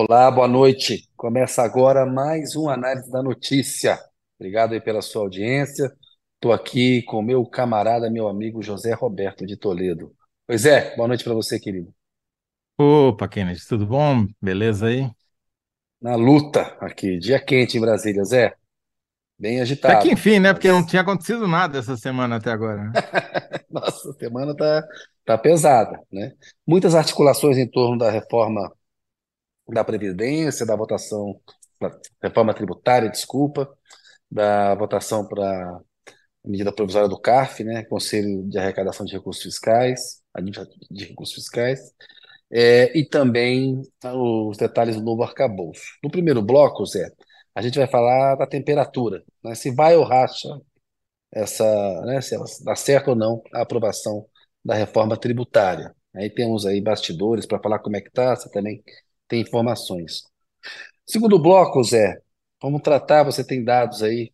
Olá, boa noite. Começa agora mais uma análise da notícia. Obrigado aí pela sua audiência. Estou aqui com meu camarada, meu amigo José Roberto de Toledo. Pois é, boa noite para você, querido. Opa, Kennedy, tudo bom? Beleza aí? Na luta aqui, dia quente em Brasília, Zé. Bem Até que agitado, enfim, né? Porque não tinha acontecido nada essa semana até agora, né? nossa, a semana tá, tá pesada, né? Muitas articulações em torno da reforma da Previdência, da votação, da reforma tributária, desculpa, da votação para medida provisória do CARF, né, Conselho de Arrecadação de Recursos Fiscais, de Recursos Fiscais, é, e também os detalhes do novo arcabouço. No primeiro bloco, Zé, a gente vai falar da temperatura, né, se vai ou racha essa, né, se dá certo ou não a aprovação da reforma tributária. Aí temos aí bastidores para falar como é que está, você também tem informações. Segundo bloco, Zé, vamos tratar, você tem dados aí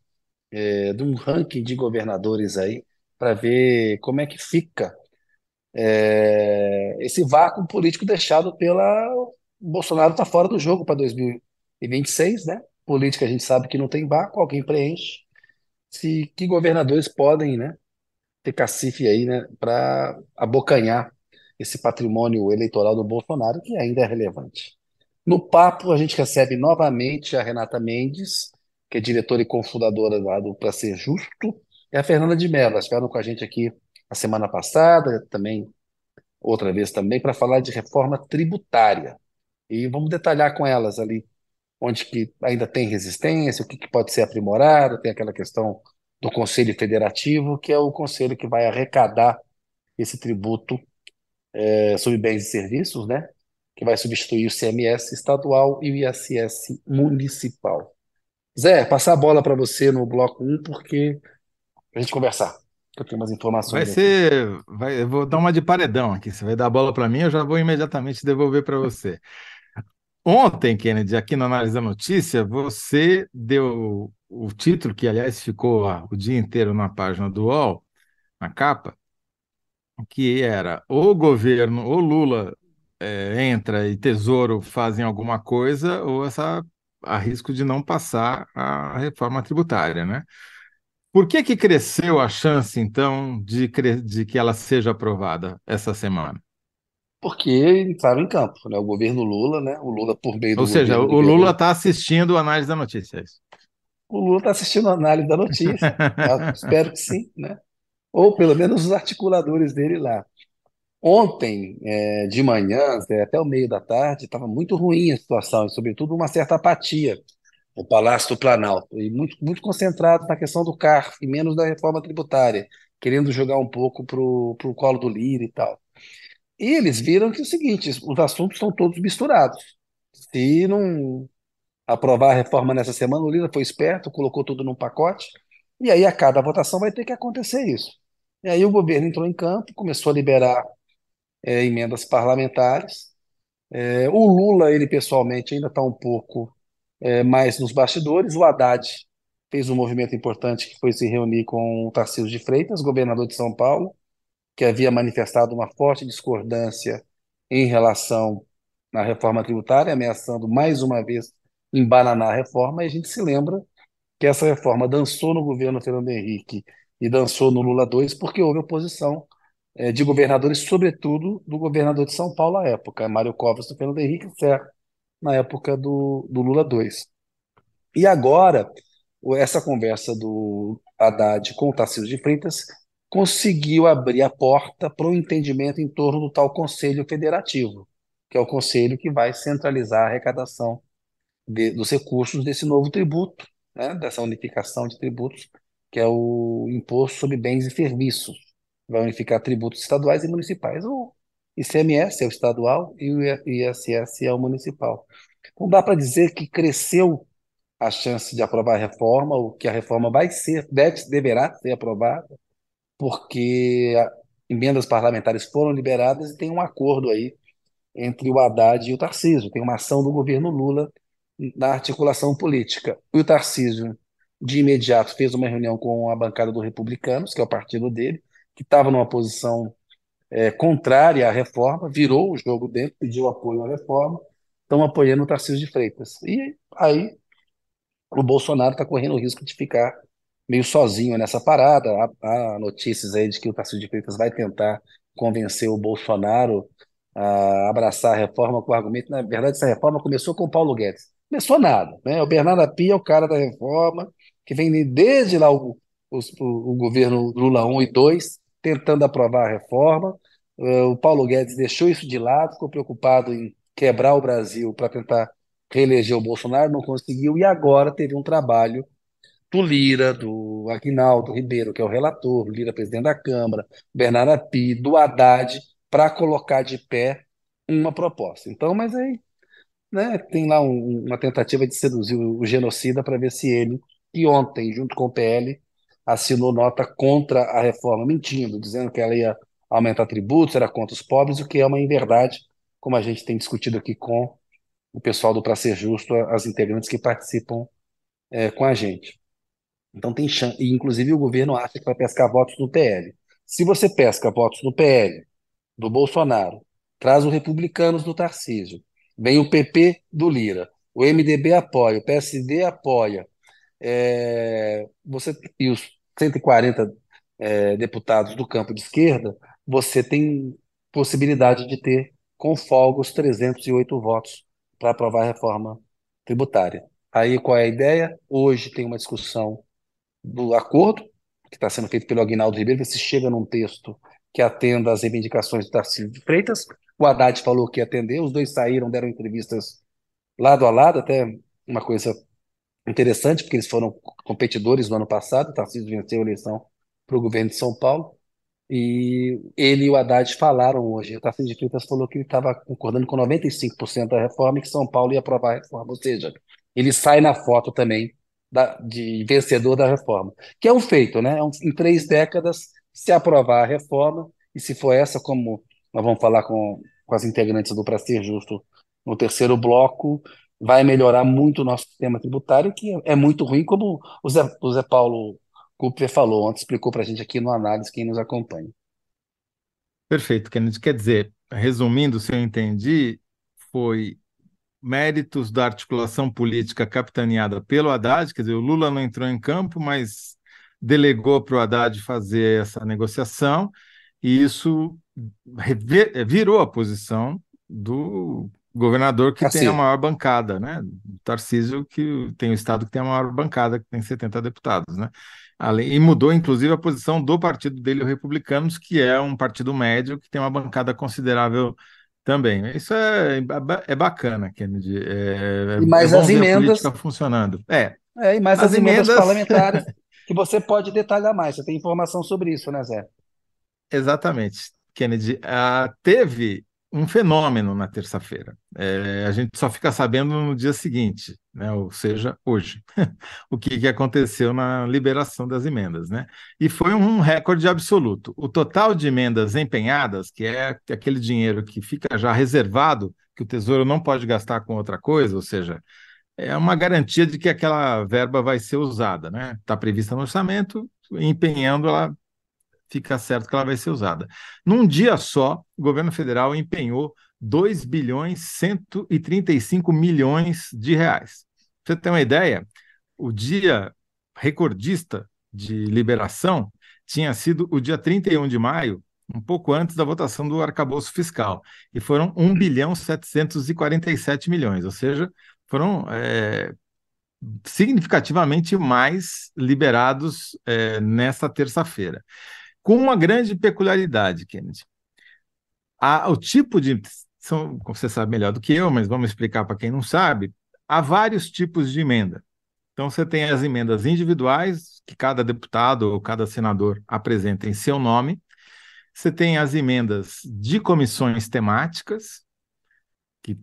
é, de um ranking de governadores aí, para ver como é que fica é, esse vácuo político deixado pela. Bolsonaro está fora do jogo para 2026, né? Política a gente sabe que não tem vácuo, alguém preenche. Se, que governadores podem, né, ter cacife aí, né, para abocanhar esse patrimônio eleitoral do Bolsonaro, que ainda é relevante. No papo, a gente recebe novamente a Renata Mendes, que é diretora e cofundadora lá do Pra Ser Justo, e a Fernanda de Mello. Elas estiveram com a gente aqui a semana passada, também outra vez também, para falar de reforma tributária. E vamos detalhar com elas ali onde que ainda tem resistência, o que, que pode ser aprimorado, tem aquela questão do Conselho Federativo, que é o conselho que vai arrecadar esse tributo eh, sobre bens e serviços, né? Que vai substituir o CMS estadual e o ISS municipal. Zé, passar a bola para você no bloco um porque a gente conversar. Eu tenho umas Vai informações aqui. ser, vai, eu vou dar uma de paredão aqui. Você vai dar a bola para mim, eu já vou imediatamente devolver para você. Ontem, Kennedy, aqui na Análise da Notícia, você deu o título, que aliás ficou o dia inteiro na página do UOL, na capa, que era o governo, ou Lula eh, entra e Tesouro fazem alguma coisa, ou essa há risco de não passar a reforma tributária, né? Por que que cresceu a chance, então, de, de que ela seja aprovada essa semana? Porque entraram em campo, né? O governo Lula, né? O Lula por meio Ou do seja, governo o Lula está assistindo a análise da notícia, é isso? O Lula está assistindo a análise da notícia. Eu espero que sim, né? Ou pelo menos os articuladores dele lá. Ontem, é, de manhã, até o meio da tarde, estava muito ruim a situação, e sobretudo uma certa apatia no Palácio do Planalto, e muito, muito concentrado na questão do CARF, e menos da reforma tributária, querendo jogar um pouco para o colo do Lira e tal. E eles viram que é o seguinte, os assuntos estão todos misturados. Se não aprovar a reforma nessa semana, o Lira foi esperto, colocou tudo num pacote, e aí a cada votação vai ter que acontecer isso. E aí o governo entrou em campo, começou a liberar é, emendas parlamentares. É, o Lula, ele pessoalmente, ainda está um pouco é, mais nos bastidores. O Haddad fez um movimento importante que foi se reunir com o Tarcísio de Freitas, governador de São Paulo, que havia manifestado uma forte discordância em relação à reforma tributária, ameaçando mais uma vez embananar a reforma. E a gente se lembra que essa reforma dançou no governo Fernando Henrique e dançou no Lula 2 porque houve oposição de governadores, sobretudo do governador de São Paulo à época, Mário Covas do Fernando Henrique Serra, na época do, do Lula 2. E agora, essa conversa do Haddad com o Tarcísio de Freitas conseguiu abrir a porta para o entendimento em torno do tal Conselho Federativo, que é o conselho que vai centralizar a arrecadação de- dos recursos desse novo tributo, né, dessa unificação de tributos, que é o Imposto sobre Bens e Serviços. Vai unificar tributos estaduais e municipais. O ICMS é o estadual e o ISS é o municipal. Não dá para dizer que cresceu a chance de aprovar a reforma, ou que a reforma vai ser, deve, deverá ser aprovada, porque emendas parlamentares foram liberadas e tem um acordo aí entre o Haddad e o Tarcísio. Tem uma ação do governo Lula na articulação política. E o Tarcísio, de imediato, fez uma reunião com a bancada do Republicanos, que é o partido dele, que estava numa posição eh, contrária à reforma, virou o jogo dentro, pediu apoio à reforma, estão apoiando o Tarcísio de Freitas. E aí o Bolsonaro está correndo o risco de ficar meio sozinho nessa parada. Há, há, notícias aí de que o Tarcísio de Freitas vai tentar convencer o Bolsonaro a abraçar a reforma com o argumento. Na verdade, essa reforma começou com o Paulo Guedes. Começou nada. Né? O Bernardo Api é o cara da reforma, que vem desde lá o, o, o governo Lula 1 e 2, tentando aprovar a reforma. Uh, o Paulo Guedes deixou isso de lado, ficou preocupado em quebrar o Brasil para tentar reeleger o Bolsonaro, não conseguiu, e agora teve um trabalho do Lira, do Aguinaldo Ribeiro, que é o relator, Lira, presidente da Câmara, Bernardo Api, do Haddad, para colocar de pé uma proposta. Então, mas aí né, tem lá um, uma tentativa de seduzir o genocida para ver se ele, que ontem, junto com o PL, assinou nota contra a reforma, mentindo, dizendo que ela ia aumentar tributos, era contra os pobres, o que é uma inverdade, como a gente tem discutido aqui com o pessoal do Pra Ser Justo, as integrantes que participam é, com a gente. Então tem chance, e inclusive o governo acha que vai pescar votos no PL. Se você pesca votos no PL do Bolsonaro, traz os republicanos do Tarcísio, vem o PP do Lira, o MDB apoia, o PSD apoia, é, você e os 140 é, deputados do campo de esquerda, você tem possibilidade de ter com folga os 308 votos para aprovar a reforma tributária. Aí qual é a ideia? Hoje tem uma discussão do acordo, que está sendo feito pelo Aguinaldo Ribeiro, ver se chega num texto que atenda às reivindicações do Tarcísio de Freitas. O Haddad falou que ia atender, os dois saíram, deram entrevistas lado a lado, até uma coisa interessante, porque eles foram competidores no ano passado, o Tarcísio venceu a eleição para o governo de São Paulo, e ele e o Haddad falaram hoje. O Tarcísio de Freitas falou que ele estava concordando com 95% da reforma e que São Paulo ia aprovar a reforma. Ou seja, ele sai na foto também da, de vencedor da reforma, que é um feito, né? É em três décadas, se aprovar a reforma, e se for essa, como nós vamos falar com, com as integrantes do Pra Ser Justo no terceiro bloco, vai melhorar muito o nosso sistema tributário, que é muito ruim, como o Zé, o Zé Paulo Cooper falou ontem, explicou para a gente aqui no análise, quem nos acompanha. Perfeito, Kennedy. Quer dizer, resumindo, se eu entendi, foi méritos da articulação política capitaneada pelo Haddad, quer dizer, o Lula não entrou em campo, mas delegou para o Haddad fazer essa negociação, e isso virou a posição do governador que tem a maior bancada, né? O Tarcísio, que tem o estado que tem a maior bancada, que tem 70 deputados, né? E mudou, inclusive, a posição do partido dele, o Republicanos, que é um partido médio que tem uma bancada considerável também. Isso é, é bacana, Kennedy. É, e mais é as emendas. funcionando. É. é. E mais as, as emendas, emendas parlamentares, que você pode detalhar mais. Você tem informação sobre isso, né, Zé? Exatamente, Kennedy. Ah, teve um fenômeno na terça-feira. É, a gente só fica sabendo no dia seguinte, né? ou seja, hoje, o que, que aconteceu na liberação das emendas. Né? E foi um recorde absoluto. O total de emendas empenhadas, que é aquele dinheiro que fica já reservado, que o Tesouro não pode gastar com outra coisa, ou seja, é uma garantia de que aquela verba vai ser usada. Está né? Tá prevista no orçamento, empenhando ela fica certo que ela vai ser usada. Num dia só, o governo federal empenhou 2 bilhões 135 milhões de reais. Você ter uma ideia, o dia recordista de liberação tinha sido o dia 31 de maio, um pouco antes da votação do arcabouço fiscal, e foram 1 bilhão 747 milhões, ou seja, foram é, significativamente mais liberados é, nessa terça-feira com uma grande peculiaridade, Kennedy. A, o tipo de. São, você sabe melhor do que eu, mas vamos explicar para quem não sabe. Há vários tipos de emenda. Então, você tem as emendas individuais, que cada deputado ou cada senador apresenta em seu nome. Você tem as emendas de comissões temáticas, que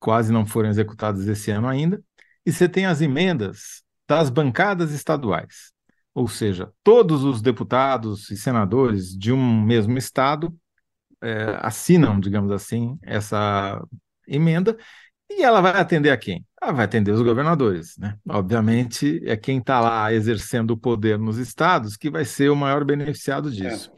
quase não foram executadas esse ano ainda. E você tem as emendas das bancadas estaduais ou seja, todos os deputados e senadores de um mesmo estado é, assinam, digamos assim, essa emenda e ela vai atender a quem? Ela vai atender os governadores, né? Obviamente é quem está lá exercendo o poder nos estados que vai ser o maior beneficiado disso.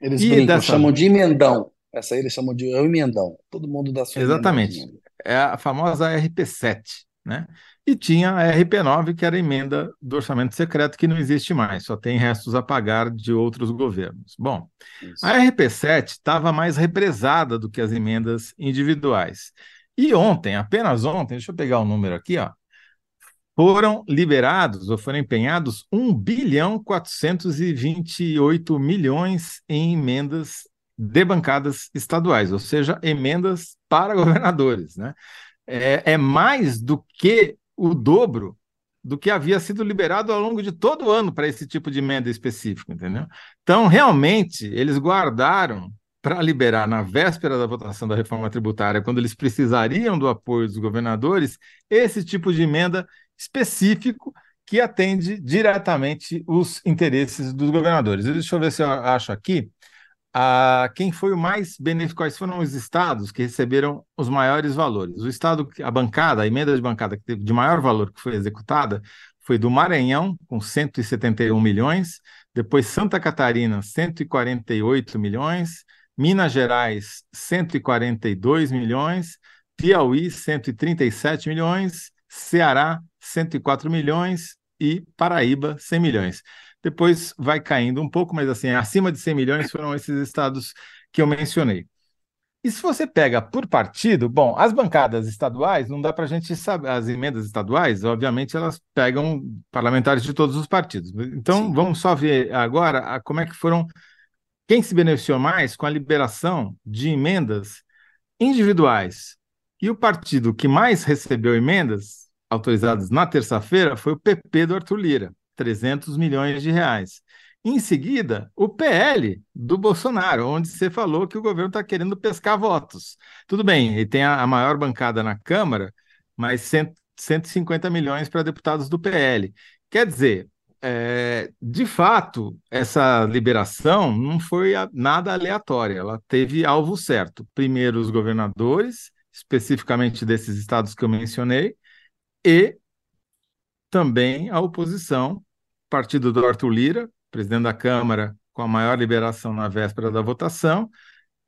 É. Eles e brincam, dessa... chamam de emendão. Essa aí eles chamam de é o emendão. Todo mundo dá sua Exatamente. é a famosa RP7, né? E tinha a RP9, que era a emenda do orçamento secreto, que não existe mais, só tem restos a pagar de outros governos. Bom, Isso. a RP7 estava mais represada do que as emendas individuais. E ontem, apenas ontem, deixa eu pegar o número aqui, ó, foram liberados ou foram empenhados 1 bilhão 428 milhões em emendas de bancadas estaduais, ou seja, emendas para governadores. Né? É, é mais do que o dobro do que havia sido liberado ao longo de todo o ano para esse tipo de emenda específica, entendeu? Então, realmente, eles guardaram para liberar na véspera da votação da reforma tributária, quando eles precisariam do apoio dos governadores, esse tipo de emenda específico que atende diretamente os interesses dos governadores. Deixa eu ver se eu acho aqui. Ah, quem foi o mais benéfico? Quais foram os estados que receberam os maiores valores? O estado, a bancada, a emenda de bancada de maior valor que foi executada foi do Maranhão, com 171 milhões, depois Santa Catarina, 148 milhões, Minas Gerais, 142 milhões, Piauí, 137 milhões, Ceará, 104 milhões e Paraíba, 100 milhões. Depois vai caindo um pouco, mas assim, acima de 100 milhões foram esses estados que eu mencionei. E se você pega por partido, bom, as bancadas estaduais, não dá para a gente saber, as emendas estaduais, obviamente, elas pegam parlamentares de todos os partidos. Então, Sim. vamos só ver agora a, como é que foram, quem se beneficiou mais com a liberação de emendas individuais. E o partido que mais recebeu emendas autorizados na terça-feira foi o PP do Arthur Lira, 300 milhões de reais. Em seguida, o PL do Bolsonaro, onde você falou que o governo está querendo pescar votos. Tudo bem, ele tem a, maior bancada na Câmara, mas 100, 150 milhões para deputados do PL. Quer dizer, é, de fato, essa liberação não foi nada aleatória, ela teve alvo certo. Primeiro, os governadores, especificamente desses estados que eu mencionei, e também a oposição, partido do Arthur Lira, presidente da Câmara, com a maior liberação na véspera da votação,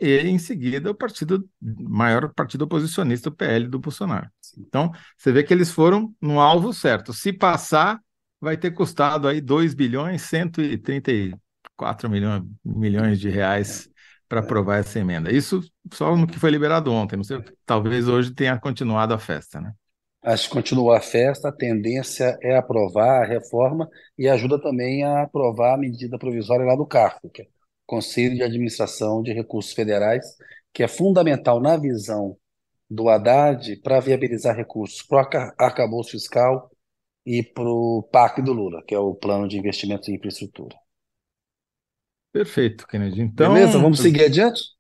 e em seguida o partido maior partido oposicionista, o PL do Bolsonaro. Então, você vê que eles foram no alvo certo. Se passar, vai ter custado aí 2 bilhões 134 milhões, milhões de reais para aprovar essa emenda. Isso só no que foi liberado ontem, sei, talvez hoje tenha continuado a festa, né? Acho que continua a festa, a tendência é aprovar a reforma e ajuda também a aprovar a medida provisória lá do CARF, que é Conselho de Administração de Recursos Federais, que é fundamental na visão do Haddad para viabilizar recursos para o arcabouço fiscal e para o PAC do Lula, que é o Plano de Investimentos em Infraestrutura. Perfeito, Kennedy. Então, Beleza, vamos seguir adiante?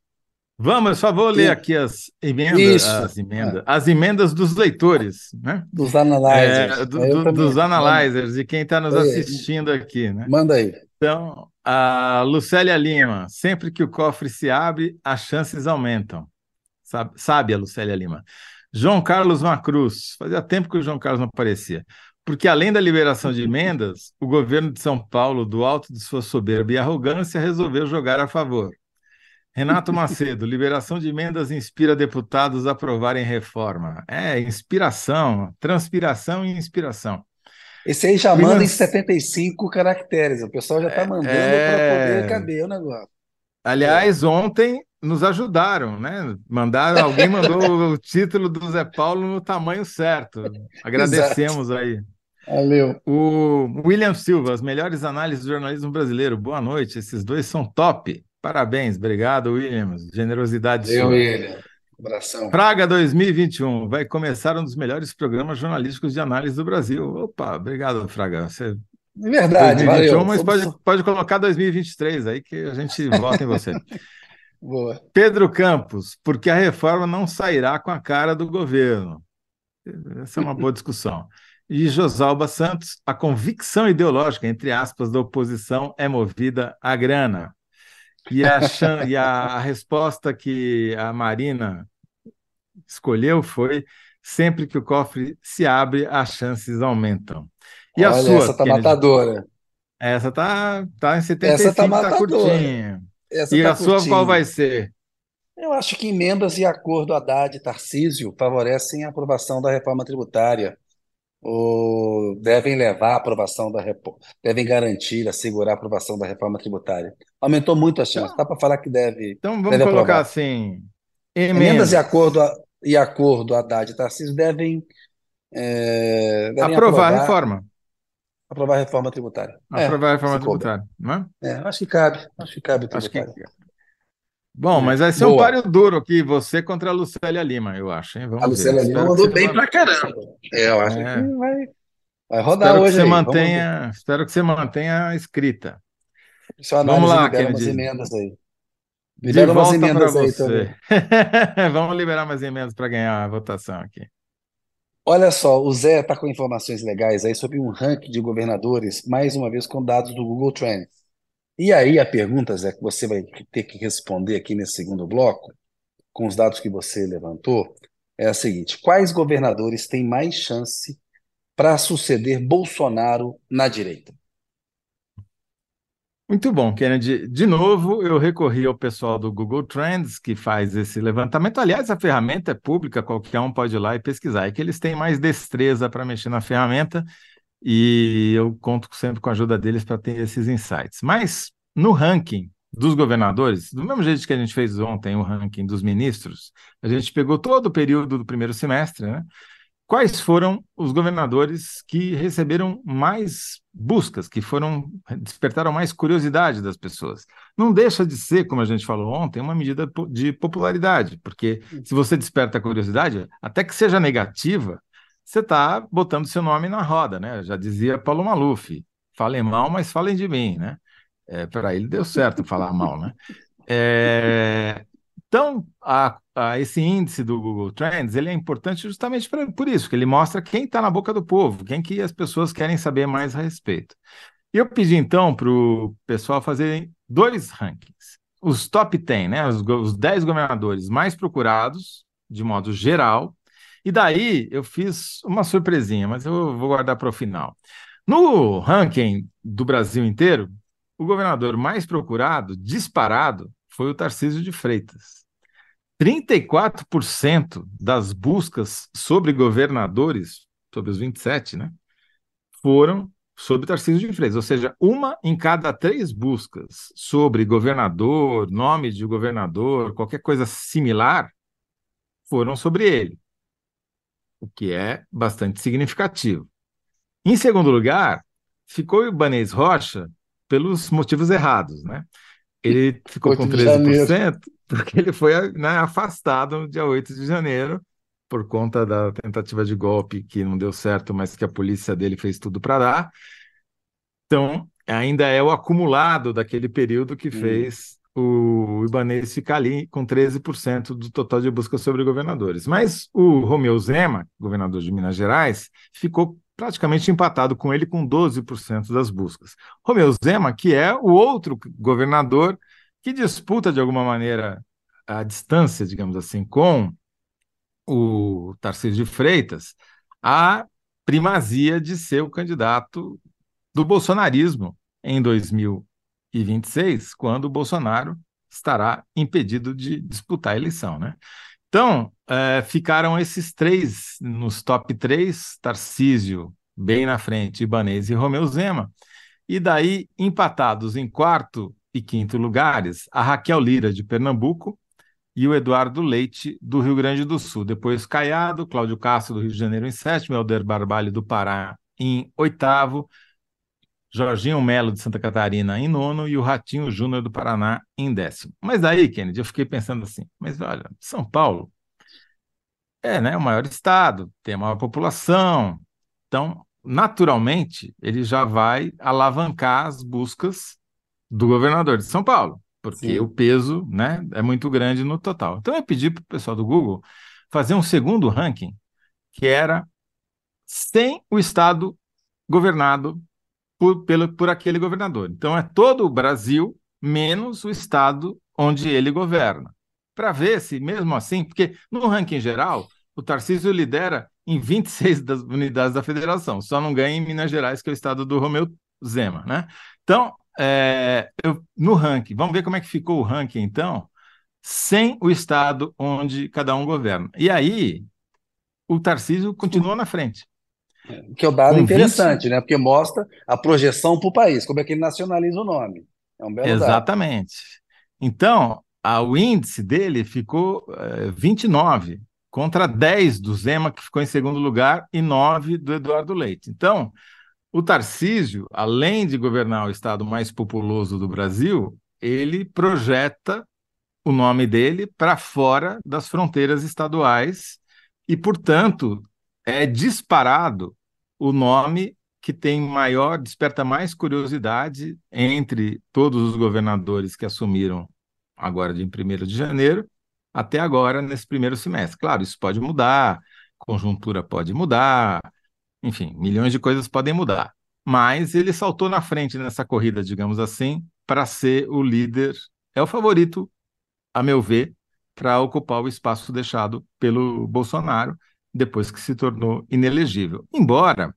Vamos, só vou ler aqui as emendas, as emendas, as emendas dos leitores, né? Dos analyzers. É, do, do, dos analyzers e quem está nos assistindo aqui, né? Manda aí. Então, a Lucélia Lima, sempre que o cofre se abre, as chances aumentam. Sabe, sabe a Lucélia Lima. João Carlos Macruz, fazia tempo que o João Carlos não aparecia. Porque além da liberação de emendas, o governo de São Paulo, do alto de sua soberba e arrogância, resolveu jogar a favor. Renato Macedo, liberação de emendas inspira deputados a aprovarem reforma. É, inspiração, transpiração e inspiração. Esse aí já manda em 75 caracteres, o pessoal já está mandando é... para poder caber o negócio. Aliás, ontem nos ajudaram, né? Mandaram, alguém mandou o título do Zé Paulo no tamanho certo. Agradecemos Exato. aí. Valeu. O William Silva, as melhores análises do jornalismo brasileiro. Boa noite, esses dois são top. Parabéns, obrigado, Williams. Generosidade Eu, sua. William. Abração. Praga 2021 vai começar um dos melhores programas jornalísticos de análise do Brasil. Opa, obrigado, Fraga. Você... É verdade, 2021, valeu. mas pode, pode colocar 2023 aí que a gente vota em você. Boa. Pedro Campos, porque a reforma não sairá com a cara do governo. Essa é uma boa discussão. E Josalba Santos, a convicção ideológica, entre aspas, da oposição é movida à grana. E a, e a resposta que a Marina escolheu foi: sempre que o cofre se abre, as chances aumentam. E Olha, a sua? Essa tá Kennedy? matadora. Essa tá, tá em 75, essa tá, tá curtinha. Essa e tá a curtinha. sua qual vai ser? Eu acho que emendas e acordo Haddad e Tarcísio favorecem a aprovação da reforma tributária, ou devem levar a aprovação da devem garantir, assegurar a aprovação da reforma tributária. Aumentou muito a chance. Então, Dá para falar que deve, então vamos deve colocar aprovar. assim: Emendas e emendas. acordo e acordo Haddad e Tarcísio devem, é, devem Aprovar a aprovar reforma. aprovar a reforma tributária. É, Aprovar a reforma tributária, não é? É, acho que cabe, acho que cabe Acho que. Bom, É, mas vai ser um boa. páreo duro aqui, você contra a Lucélia Lima, eu acho, hein? A Vamos ver. Luciana Lima que mandou bem pra caramba. É, eu acho que é, vai, vai rodar espero que hoje você aí. Mantenha, espero que você mantenha a escrita. A Vamos lá, Kennedy. emendas aí. De Libera umas volta para emendas aí também. você. Vamos liberar mais emendas para ganhar a votação aqui. Olha só, o Zé está com informações legais aí sobre um ranking de governadores, mais uma vez com dados do Google Trends. E aí a pergunta, Zé, que você vai ter que responder aqui nesse segundo bloco, com os dados que você levantou, é a seguinte: quais governadores têm mais chance para suceder Bolsonaro na direita? Muito bom, Kennedy. De novo, eu recorri ao pessoal do Google Trends, que faz esse levantamento. Aliás, a ferramenta é pública, qualquer um pode ir lá e pesquisar. É que eles têm mais destreza para mexer na ferramenta e eu conto sempre com a ajuda deles para ter esses insights. Mas no ranking dos governadores, do mesmo jeito que a gente fez ontem o ranking dos ministros, a gente pegou todo o período do primeiro semestre, né? Quais foram os governadores que receberam mais buscas, que foram despertaram mais curiosidade das pessoas? Não deixa de ser, como a gente falou ontem, uma medida de popularidade, porque se você desperta a curiosidade, até que seja negativa, você está botando seu nome na roda, né? Já dizia Paulo Maluf, falem mal, mas falem de mim, né? É, Para ele deu certo falar mal, né? É, então, a, a, esse índice do Google Trends ele é importante justamente pra, por isso, que ele mostra quem está na boca do povo, quem que as pessoas querem saber mais a respeito. E eu pedi então para o pessoal fazerem dois rankings. Os top 10, né? Os, os 10 governadores mais procurados, de modo geral, e daí eu fiz uma surpresinha, mas eu vou guardar para o final. No ranking do Brasil inteiro, o governador mais procurado, disparado, foi o Tarcísio de Freitas. 34% das buscas sobre governadores, sobre os 27, né, foram sobre Tarcísio de Freitas, ou seja, uma em cada três buscas sobre governador, nome de governador, qualquer coisa similar, foram sobre ele, o que é bastante significativo. Em segundo lugar, ficou o Ibanez Rocha pelos motivos errados, né? Ele ficou com 13%, porque ele foi né, afastado no dia 8 de janeiro, por conta da tentativa de golpe que não deu certo, mas que a polícia dele fez tudo para dar. Então, ainda é o acumulado daquele período que fez. O Ibanez ficar ali com 13% do total de busca sobre governadores. Mas o Romeu Zema, governador de Minas Gerais, ficou praticamente empatado com ele com 12% das buscas. Romeu Zema, que é o outro governador que disputa de alguma maneira a distância, digamos assim, com o Tarcísio de Freitas, a primazia de ser o candidato do bolsonarismo em 2026, quando o Bolsonaro estará impedido de disputar a eleição, né? Então, é, ficaram esses três nos top três, Tarcísio bem na frente, Ibanez e Romeu Zema, e daí empatados em quarto e quinto lugares, a Raquel Lira, de Pernambuco, e o Eduardo Leite, do Rio Grande do Sul. Depois Caiado, Cláudio Castro, do Rio de Janeiro, em sétimo, Helder Barbalho, do Pará, em oitavo, Jorginho Melo, de Santa Catarina, em nono, e o Ratinho Júnior, do Paraná, em décimo. Mas daí, Kennedy, eu fiquei pensando assim, mas olha, São Paulo é né, o maior estado, tem a maior população, então, naturalmente, ele já vai alavancar as buscas do governador de São Paulo porque Sim. o peso né, é muito grande no total. Então eu pedi para o pessoal do Google fazer um segundo ranking, que era sem o Estado governado por, pelo, por aquele governador. Então é todo o Brasil menos o Estado onde ele governa. Para ver se, mesmo assim, porque no ranking geral, o Tarcísio lidera em 26 das unidades da federação, só não ganha em Minas Gerais, que é o estado do Romeu Zema. Né? Então, é, eu, no ranking, vamos ver como é que ficou o ranking, então, sem o estado onde cada um governa. E aí, o Tarcísio continua na frente. Que é o dado interessante, 20... né? Porque mostra a projeção para o país, como é que ele nacionaliza o nome. É um belo Exatamente. Dado. Então, a, o índice dele ficou é, 29 contra 10 do Zema, que ficou em segundo lugar, e 9 do Eduardo Leite. Então, o Tarcísio, além de governar o estado mais populoso do Brasil, ele projeta o nome dele para fora das fronteiras estaduais e, portanto, é disparado o nome que tem maior, desperta mais curiosidade entre todos os governadores que assumiram agora de 1 de janeiro até agora nesse primeiro semestre. Claro, isso pode mudar, conjuntura pode mudar, enfim, milhões de coisas podem mudar. Mas ele saltou na frente nessa corrida, digamos assim, para ser o líder, é o favorito, a meu ver, para ocupar o espaço deixado pelo Bolsonaro depois que se tornou inelegível. Embora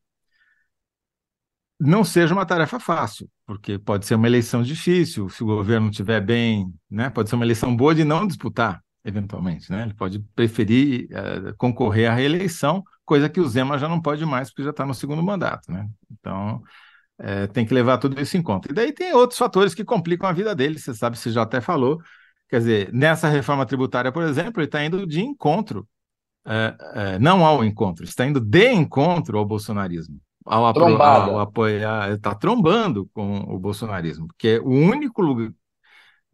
não seja uma tarefa fácil, porque pode ser uma eleição difícil, se o governo estiver bem, né? pode ser uma eleição boa de não disputar, eventualmente. Né? Ele pode preferir uh, concorrer à reeleição, coisa que o Zema já não pode mais, porque já está no segundo mandato. Né? Então, é, tem que levar tudo isso em conta. E daí tem outros fatores que complicam a vida dele, você sabe, você já até falou. Quer dizer, nessa reforma tributária, por exemplo, ele está indo de encontro, é, é, não ao encontro, está indo de encontro ao bolsonarismo ao, apro ao apoiar, está trombando com o bolsonarismo, porque é o único lugar,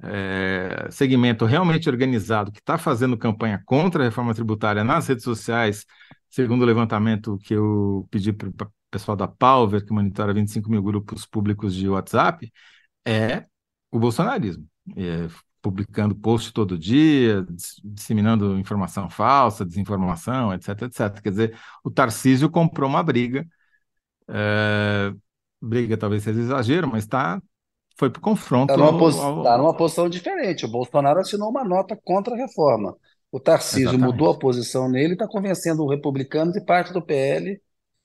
é, segmento realmente organizado que está fazendo campanha contra a reforma tributária nas redes sociais, segundo o levantamento que eu pedi para o pessoal da Palver, que monitora 25 mil grupos públicos de WhatsApp, é o bolsonarismo. É, publicando post todo dia, disseminando informação falsa, desinformação, etc, etc. Quer dizer, o Tarcísio comprou uma briga é, briga talvez seja exagero, mas tá, foi para o confronto. Está numa, ao... tá numa posição diferente. O Bolsonaro assinou uma nota contra a reforma. O Tarcísio Exatamente. mudou a posição nele e está convencendo os republicanos e parte do PL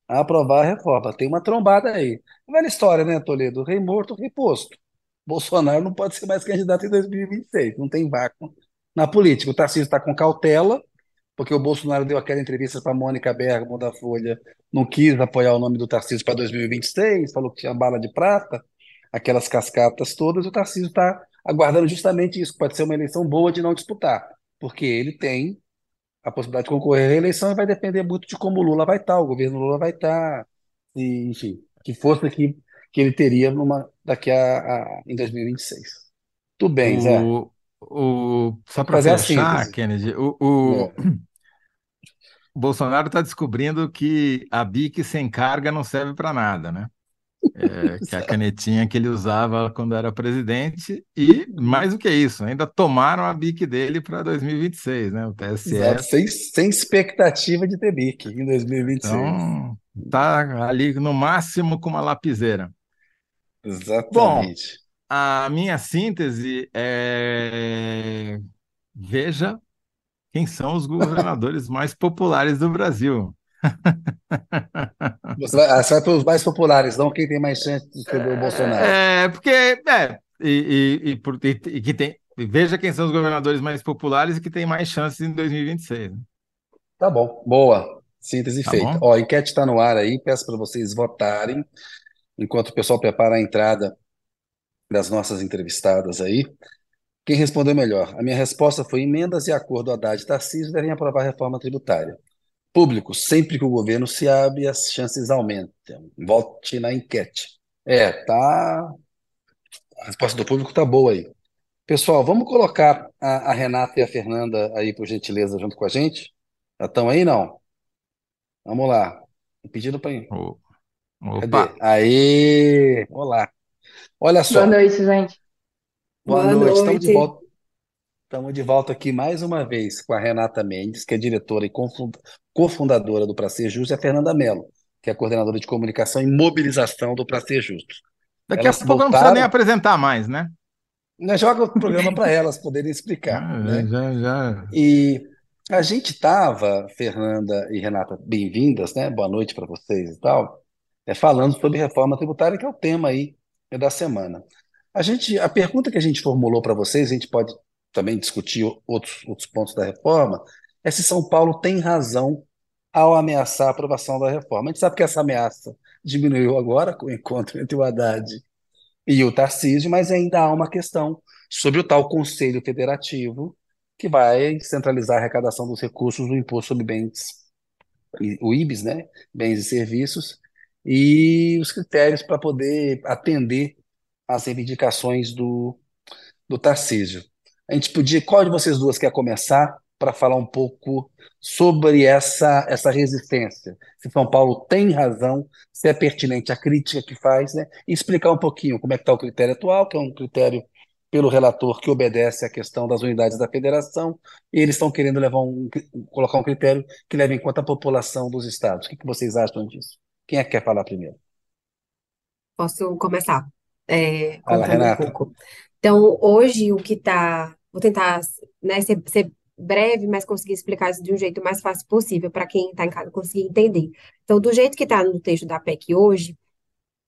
a aprovar a reforma. Tem uma trombada aí. Velha história, né, Toledo? Rei morto, rei posto. Bolsonaro não pode ser mais candidato em 2026. Não tem vácuo na política. O Tarcísio está com cautela, porque o Bolsonaro deu aquela entrevista para Mônica Bergamo da Folha, não quis apoiar o nome do Tarcísio para 2026, falou que tinha bala de prata, aquelas cascatas todas, o Tarcísio está aguardando justamente isso, pode ser uma eleição boa de não disputar, porque ele tem a possibilidade de concorrer à reeleição e vai depender muito de como o Lula vai estar, o governo Lula vai estar, e, enfim, que força que, que ele teria numa, daqui a, a em 2026. Tudo bem, Zé. O, só para fechar, Kennedy, o, o, é. o Bolsonaro está descobrindo que a BIC sem carga não serve para nada, né? É, que é a canetinha que ele usava quando era presidente, e mais do que isso, ainda tomaram a BIC dele para 2026, né? O TSE. Exato, sem, sem expectativa de ter BIC em 2026. Então, tá ali no máximo com uma lapiseira. Exatamente. Bom, a minha síntese é: veja quem são os governadores mais populares do Brasil. Você vai, ah, você vai pelos mais populares, não quem tem mais chance de ser o Bolsonaro. É, porque. É, e, e, e, e, que tem. Veja quem são os governadores mais populares e que tem mais chances em 2026. Né? Tá bom, boa. Síntese tá feita. Bom? Ó, a enquete está no ar aí, peço para vocês votarem, enquanto o pessoal prepara a entrada das nossas entrevistadas aí. Quem respondeu melhor? A minha resposta foi: emendas e acordo Haddad e Tarcísio devem aprovar a reforma tributária. Público, sempre que o governo se abre, as chances aumentam. Volte na enquete. É, tá. A resposta do público tá boa aí. Pessoal, vamos colocar a, a Renata e a Fernanda aí, por gentileza, junto com a gente? Já estão aí, não? Vamos lá. Pedido para. Opa! Cadê? Aê! Olá! Olha só. Boa noite, gente. Boa, Boa noite. Estamos de volta. Estamos de volta aqui mais uma vez com a Renata Mendes, que é diretora e cofundadora do Prazer Justo, e a Fernanda Mello, que é coordenadora de comunicação e mobilização do Prazer Justo. Daqui elas a pouco voltaram... não precisa nem apresentar mais, né? Nós joga o programa para elas poderem explicar. Ah, né? já, já. E a gente estava, Fernanda e Renata, bem-vindas, né? Boa noite para vocês e tal, é, falando sobre reforma tributária, que é o tema aí da semana. A gente, a pergunta que a gente formulou para vocês, a gente pode também discutir outros, outros pontos da reforma, é se São Paulo tem razão ao ameaçar a aprovação da reforma. A gente sabe que essa ameaça diminuiu agora com o encontro entre o Haddad e o Tarcísio, mas ainda há uma questão sobre o tal Conselho Federativo, que vai centralizar a arrecadação dos recursos do Imposto sobre Bens, o IBS, né? Bens e Serviços, e os critérios para poder atender às reivindicações do, do Tarcísio. A gente podia, qual de vocês duas quer começar para falar um pouco sobre essa, essa resistência? Se São Paulo tem razão, se é pertinente a crítica que faz, né? E explicar um pouquinho como é que está o critério atual, que é um critério pelo relator que obedece à questão das unidades da federação, e eles estão querendo levar um, colocar um critério que leve em conta a população dos estados. O que, que vocês acham disso? Quem é que quer falar primeiro? Posso começar, é, Fala, contando um Renata. pouco. Então, hoje, o que está. Vou tentar, né, ser, ser breve, mas conseguir explicar isso de um jeito mais fácil possível para quem está em casa conseguir entender. Então, do jeito que está no texto da PEC hoje,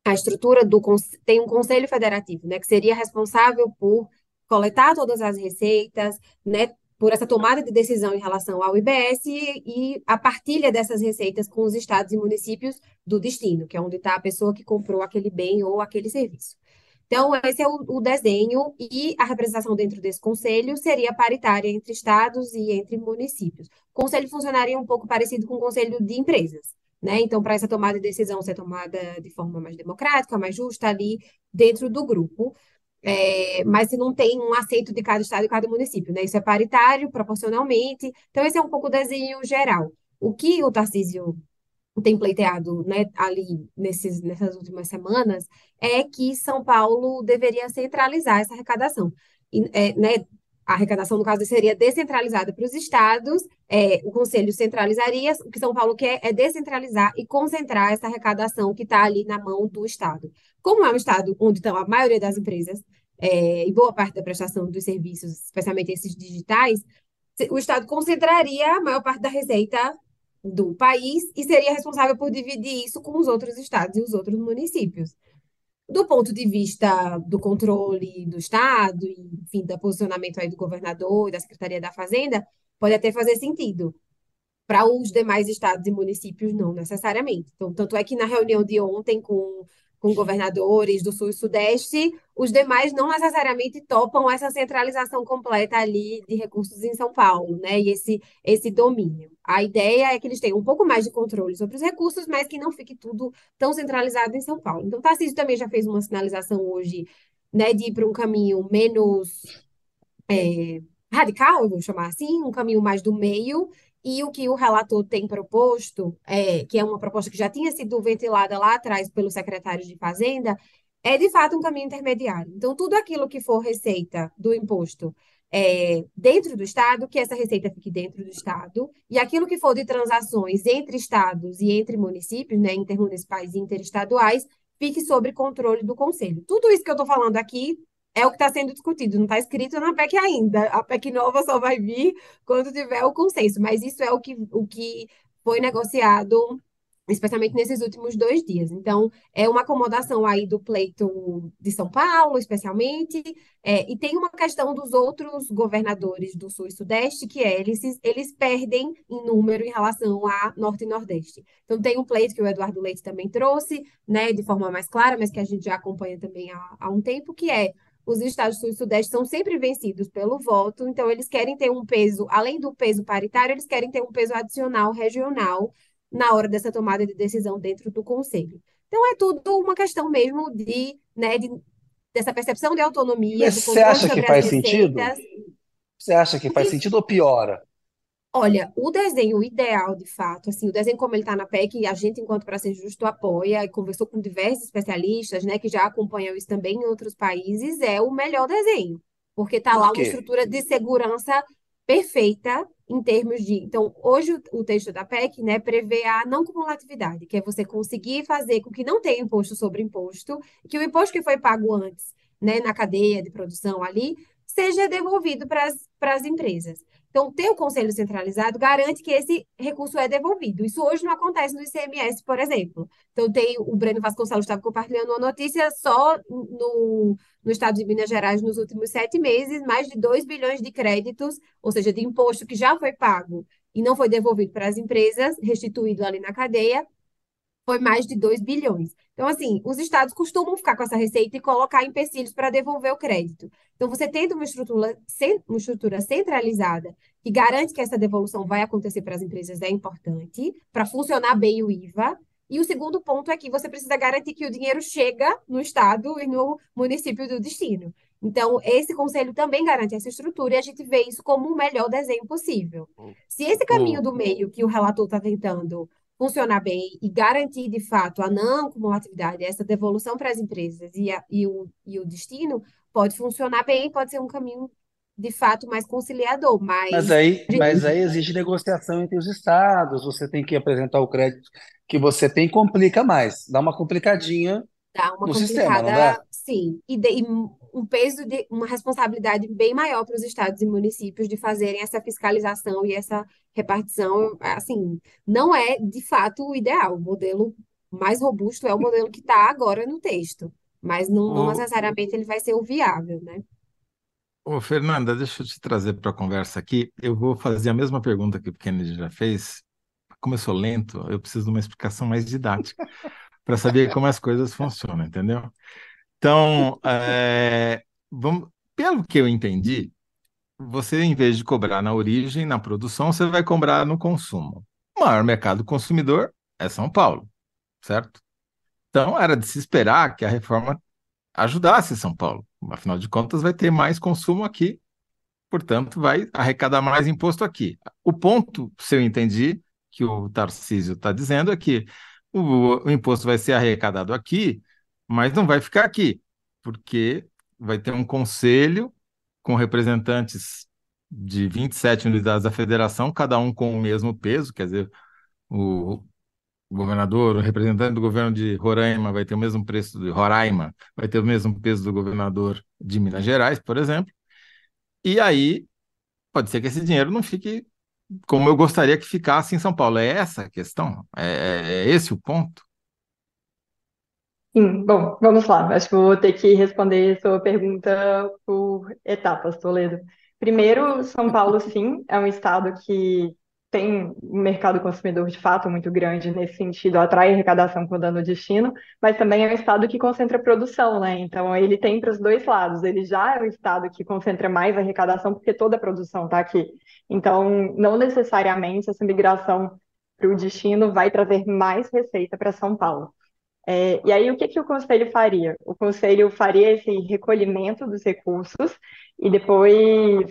a estrutura do tem um conselho federativo, né, que seria responsável por coletar todas as receitas, né, por essa tomada de decisão em relação ao IBS e, a partilha dessas receitas com os estados e municípios do destino, que é onde está a pessoa que comprou aquele bem ou aquele serviço. Então, esse é o, o desenho e a representação dentro desse conselho seria paritária entre estados e entre municípios. O conselho funcionaria um pouco parecido com o conselho de empresas, né? Então, para essa tomada de decisão ser tomada de forma mais democrática, mais justa ali dentro do grupo. É, mas se não tem um aceito de cada estado e cada município, né? Isso é paritário, proporcionalmente. Então, esse é um pouco o desenho geral. O que o Tarcísio tem pleiteado, né, ali nesses, nessas últimas semanas é que São Paulo deveria centralizar essa arrecadação. E, é, né, a arrecadação, no caso, seria descentralizada para os estados, é, o Conselho centralizaria, o que São Paulo quer é descentralizar e concentrar essa arrecadação que está ali na mão do estado. Como é um estado onde estão a maioria das empresas é, e boa parte da prestação dos serviços, especialmente esses digitais, o estado concentraria a maior parte da receita do país e seria responsável por dividir isso com os outros estados e os outros municípios. Do ponto de vista do controle do Estado, enfim, do posicionamento aí do governador e da Secretaria da Fazenda, pode até fazer sentido. Para os demais estados e municípios, não necessariamente. Então, tanto é que na reunião de ontem com, com governadores do Sul e Sudeste, os demais não necessariamente topam essa centralização completa ali de recursos em São Paulo, né? E esse, esse domínio. A ideia é que eles tenham um pouco mais de controle sobre os recursos, mas que não fique tudo tão centralizado em São Paulo. Então, Tarcísio também já fez uma sinalização hoje, né, de ir para um caminho menos é, radical, vou chamar assim, um caminho mais do meio, e o que o relator tem proposto, é, que é uma proposta que já tinha sido ventilada lá atrás pelo secretário de Fazenda, é de fato um caminho intermediário. Então, tudo aquilo que for receita do imposto é, dentro do Estado, que essa receita fique dentro do Estado, e aquilo que for de transações entre estados e entre municípios, né, intermunicipais e interestaduais, fique sob controle do Conselho. Tudo isso que eu estou falando aqui é o que está sendo discutido, não está escrito na PEC ainda. A PEC nova só vai vir quando tiver o consenso, mas isso é o que, o que foi negociado, especialmente nesses últimos dois dias. Então, é uma acomodação aí do pleito de São Paulo, especialmente, é, e tem uma questão dos outros governadores do Sul e Sudeste, que é eles, eles perdem em número em relação a Norte e Nordeste. Então, tem um pleito que o Eduardo Leite também trouxe, né, de forma mais clara, mas que a gente já acompanha também há, há um tempo, que é os estados sul e sudeste são sempre vencidos pelo voto, então eles querem ter um peso, além do peso paritário, eles querem ter um peso adicional regional na hora dessa tomada de decisão dentro do conselho. Então é tudo uma questão mesmo de, né, de, dessa percepção de autonomia, Mas do você acha que faz sentido? receitas. Você acha que faz sentido ou piora? Olha, o desenho ideal, de fato, assim, o desenho como ele está na PEC, a gente, enquanto para ser justo, apoia e conversou com diversos especialistas, né, que já acompanham isso também em outros países, é o melhor desenho, porque está lá uma estrutura de segurança perfeita em termos de. Então, hoje o, o texto da PEC, né, prevê a não cumulatividade, que é você conseguir fazer com que não tenha imposto sobre imposto, que o imposto que foi pago antes, né, na cadeia de produção ali, seja devolvido para as empresas. Então, ter o conselho centralizado garante que esse recurso é devolvido. Isso hoje não acontece no ICMS, por exemplo. Então, tem o Breno Vasconcelos estava compartilhando uma notícia só no, no estado de Minas Gerais nos últimos sete meses, mais de 2 bilhões de créditos, ou seja, de imposto que já foi pago e não foi devolvido para as empresas, restituído ali na cadeia, foi mais de 2 bilhões. Então, assim, os estados costumam ficar com essa receita e colocar empecilhos para devolver o crédito. Então, você tendo uma estrutura, uma estrutura centralizada que garante que essa devolução vai acontecer para as empresas é importante, para funcionar bem o IVA. E o segundo ponto é que você precisa garantir que o dinheiro chega no estado e no município do destino. Então, esse conselho também garante essa estrutura e a gente vê isso como o melhor desenho possível. Se esse caminho do meio que o relator está tentando funcionar bem e garantir, de fato, a não acumulatividade, essa devolução para as empresas e, a, e, o, e o destino, pode funcionar bem, pode ser um caminho, de fato, mais conciliador, mas... Mas aí, mas aí exige negociação entre os estados, você tem que apresentar o crédito que você tem, complica mais, dá uma complicadinha Dá uma no sistema, não complicada, dá? sim, e, de- e um peso de uma responsabilidade bem maior para os estados e municípios de fazerem essa fiscalização e essa repartição, assim, não é de fato o ideal. O modelo mais robusto é o modelo que está agora no texto, mas não, não Ô, necessariamente ele vai ser o viável, né? ô, Fernanda, deixa eu te trazer para a conversa aqui. Eu vou fazer a mesma pergunta que o Kennedy já fez. Como eu sou lento, eu preciso de uma explicação mais didática para saber como as coisas funcionam, entendeu? Então, é, vamos, pelo que eu entendi, você, em vez de cobrar na origem, na produção, você vai cobrar no consumo. O maior mercado consumidor é São Paulo, certo? Então, era de se esperar que a reforma ajudasse São Paulo. Afinal de contas, vai ter mais consumo aqui, portanto, vai arrecadar mais imposto aqui. O ponto, se eu entendi, que o Tarcísio está dizendo é que o, o imposto vai ser arrecadado aqui, mas não vai ficar aqui, porque vai ter um conselho com representantes de 27 unidades da federação, cada um com o mesmo peso, quer dizer, o governador, o representante do governo de Roraima vai ter o mesmo preço de Roraima, vai ter o mesmo peso do governador de Minas Gerais, por exemplo. E aí pode ser que esse dinheiro não fique como eu gostaria que ficasse em São Paulo. É essa a questão? É, é- é esse o ponto? Sim, bom, vamos lá. Acho que vou ter que responder a sua pergunta por etapas, Toledo. Primeiro, São Paulo, sim, é um estado que tem um mercado consumidor de fato muito grande nesse sentido, atrai arrecadação com dano destino, mas também é um estado que concentra produção, né? Então ele tem para os dois lados. Ele já é um estado que concentra mais arrecadação porque toda a produção está aqui. Então, não necessariamente essa migração para o destino vai trazer mais receita para São Paulo. É, e aí, o que que o conselho faria? O conselho faria esse recolhimento dos recursos e depois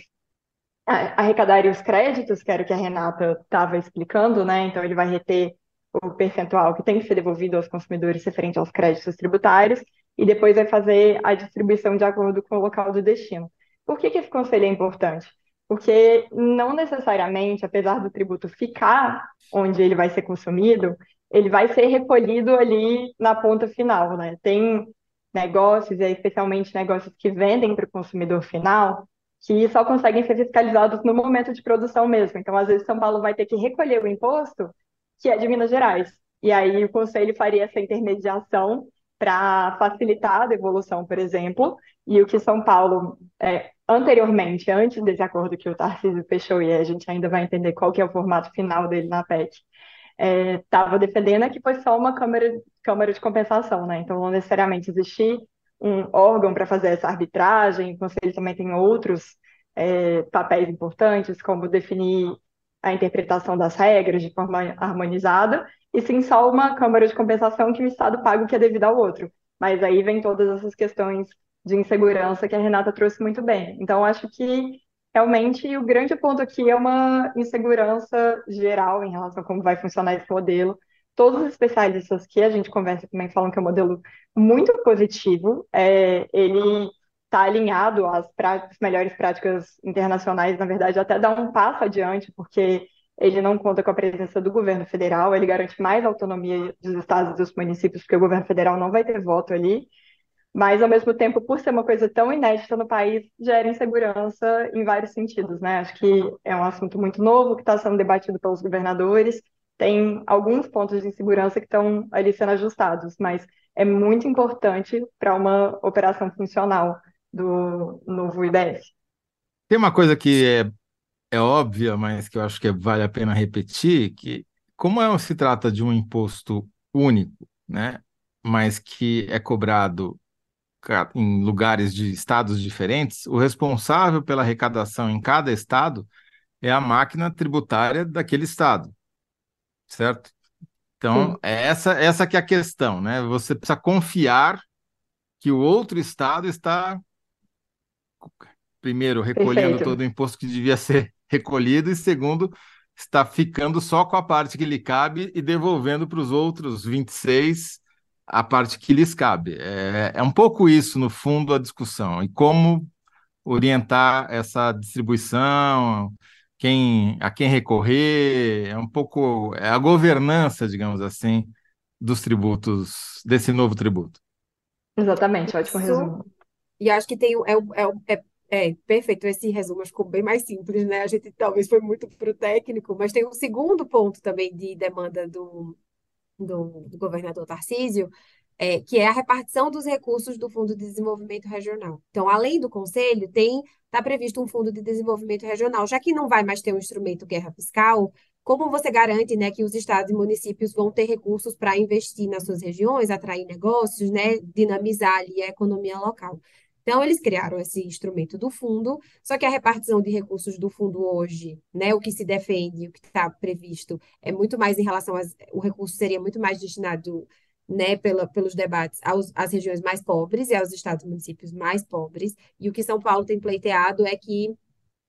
arrecadaria os créditos, que era o que a Renata estava explicando, né? Então, ele vai reter o percentual que tem que ser devolvido aos consumidores referente aos créditos tributários e depois vai fazer a distribuição de acordo com o local do destino. Por que que esse conselho é importante? Porque não necessariamente, apesar do tributo ficar onde ele vai ser consumido, ele vai ser recolhido ali na ponta final, né? Tem negócios, aí especialmente negócios que vendem para o consumidor final, que só conseguem ser fiscalizados no momento de produção mesmo. Então, às vezes, São Paulo vai ter que recolher o imposto que é de Minas Gerais. E aí o conselho faria essa intermediação para facilitar a devolução, por exemplo, e o que São Paulo, é, anteriormente, antes desse acordo que o Tarcísio fechou, e a gente ainda vai entender qual que é o formato final dele na PEC, estava defendendo é que foi só uma câmara, câmara de compensação, né? Então, não necessariamente existir um órgão para fazer essa arbitragem, o conselho também tem outros é, papéis importantes, como definir a interpretação das regras de forma harmonizada, e sim só uma câmara de compensação que o Estado paga o que é devido ao outro. Mas aí vem todas essas questões de insegurança que a Renata trouxe muito bem. Então, acho que realmente o grande ponto aqui é uma insegurança geral em relação a como vai funcionar esse modelo. Todos os especialistas que a gente conversa também falam que é um modelo muito positivo. É, ele está alinhado às práticas, melhores práticas internacionais, na verdade, até dá um passo adiante, porque ele não conta com a presença do governo federal, ele garante mais autonomia dos estados e dos municípios, porque o governo federal não vai ter voto ali. mas ao mesmo tempo, por ser uma coisa tão inédita no país, gera insegurança em vários sentidos, né? Acho que é um assunto muito novo que está sendo debatido pelos governadores, tem alguns pontos de insegurança que estão ali sendo ajustados, mas é muito importante para uma operação funcional do novo IDS. Tem uma coisa que é, é óbvia, mas que eu acho que vale a pena repetir, que como é, se trata de um imposto único, né, mas que é cobrado em lugares de estados diferentes, o responsável pela arrecadação em cada estado é a máquina tributária daquele estado, certo? Então, é essa, essa que é a questão, né? Você precisa confiar que o outro estado está, primeiro, recolhendo Perfeito. todo o imposto que devia ser recolhido, e segundo, está ficando só com a parte que lhe cabe e devolvendo para os outros 26 a parte que lhes cabe. É, é um pouco isso, no fundo, a discussão. E como orientar essa distribuição, quem, a quem recorrer, é um pouco é a governança, digamos assim, dos tributos, desse novo tributo. Exatamente, ótimo Isso. resumo. E acho que tem, é, é, é, é perfeito. Esse resumo ficou bem mais simples, né? A gente talvez foi muito para o técnico, mas tem um segundo ponto também de demanda do, do, do governador Tarcísio, é, que é a repartição dos recursos do Fundo de Desenvolvimento Regional. Então, além do Conselho, tem está previsto um Fundo de Desenvolvimento Regional, já que não vai mais ter um instrumento guerra fiscal. Como você garante, né, que os estados e municípios vão ter recursos para investir nas suas regiões, atrair negócios, né, dinamizar ali a economia local? Então, eles criaram esse instrumento do fundo, só que a repartição de recursos do fundo hoje, né, o que se defende, o que está previsto, é muito mais em relação o recurso seria muito mais destinado, né, pela, pelos debates aos, às regiões mais pobres e aos estados e municípios mais pobres. E o que São Paulo tem pleiteado é que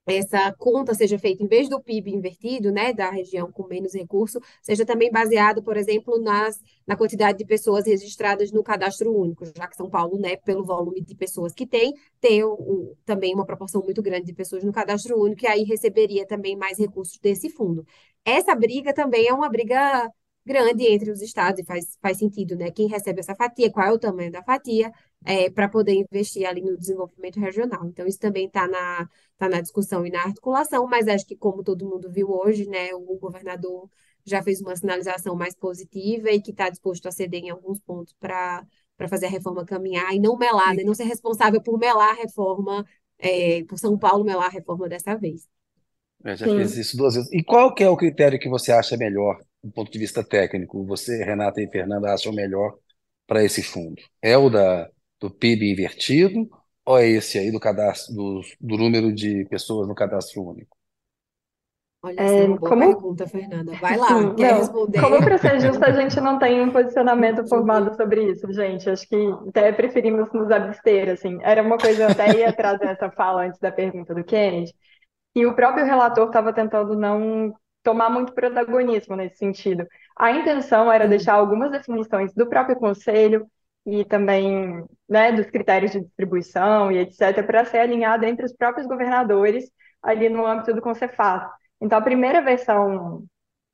essa conta seja feita, em vez do PIB invertido, né, da região com menos recurso, seja também baseado, por exemplo, nas, na quantidade de pessoas registradas no cadastro único, já que São Paulo, né, pelo volume de pessoas que tem, tem o, também uma proporção muito grande de pessoas no cadastro único, e aí receberia também mais recursos desse fundo. Essa briga também é uma briga grande entre os estados, e faz, faz sentido, né? Quem recebe essa fatia, qual é o tamanho da fatia, é, para poder investir ali no desenvolvimento regional. Então, isso também está na, tá na discussão e na articulação, mas acho que, como todo mundo viu hoje, né, o governador já fez uma sinalização mais positiva e que está disposto a ceder em alguns pontos para para fazer a reforma caminhar e não melar, né, não ser responsável por melar a reforma, é, por São Paulo melar a reforma dessa vez. É, já fez isso duas vezes. E qual que é o critério que você acha melhor, do ponto de vista técnico? Você, Renata e Fernanda, acham melhor para esse fundo? É o da, do PIB invertido ou é esse aí do cadastro do, do número de pessoas no cadastro único? Olha, essa é É, uma boa como, pergunta, Fernanda. Vai lá, quer não, responder? como para ser justo, a gente não tem um posicionamento formado sobre isso, gente. Acho que até preferimos nos abster, assim. Era uma coisa, eu até ia trazer essa fala antes da pergunta do Kennedy, e o próprio relator estava tentando não tomar muito protagonismo nesse sentido. A intenção era deixar algumas definições do próprio conselho e também, né, dos critérios de distribuição e etc., para ser alinhado entre os próprios governadores ali no âmbito do Concefaz. Então, a primeira versão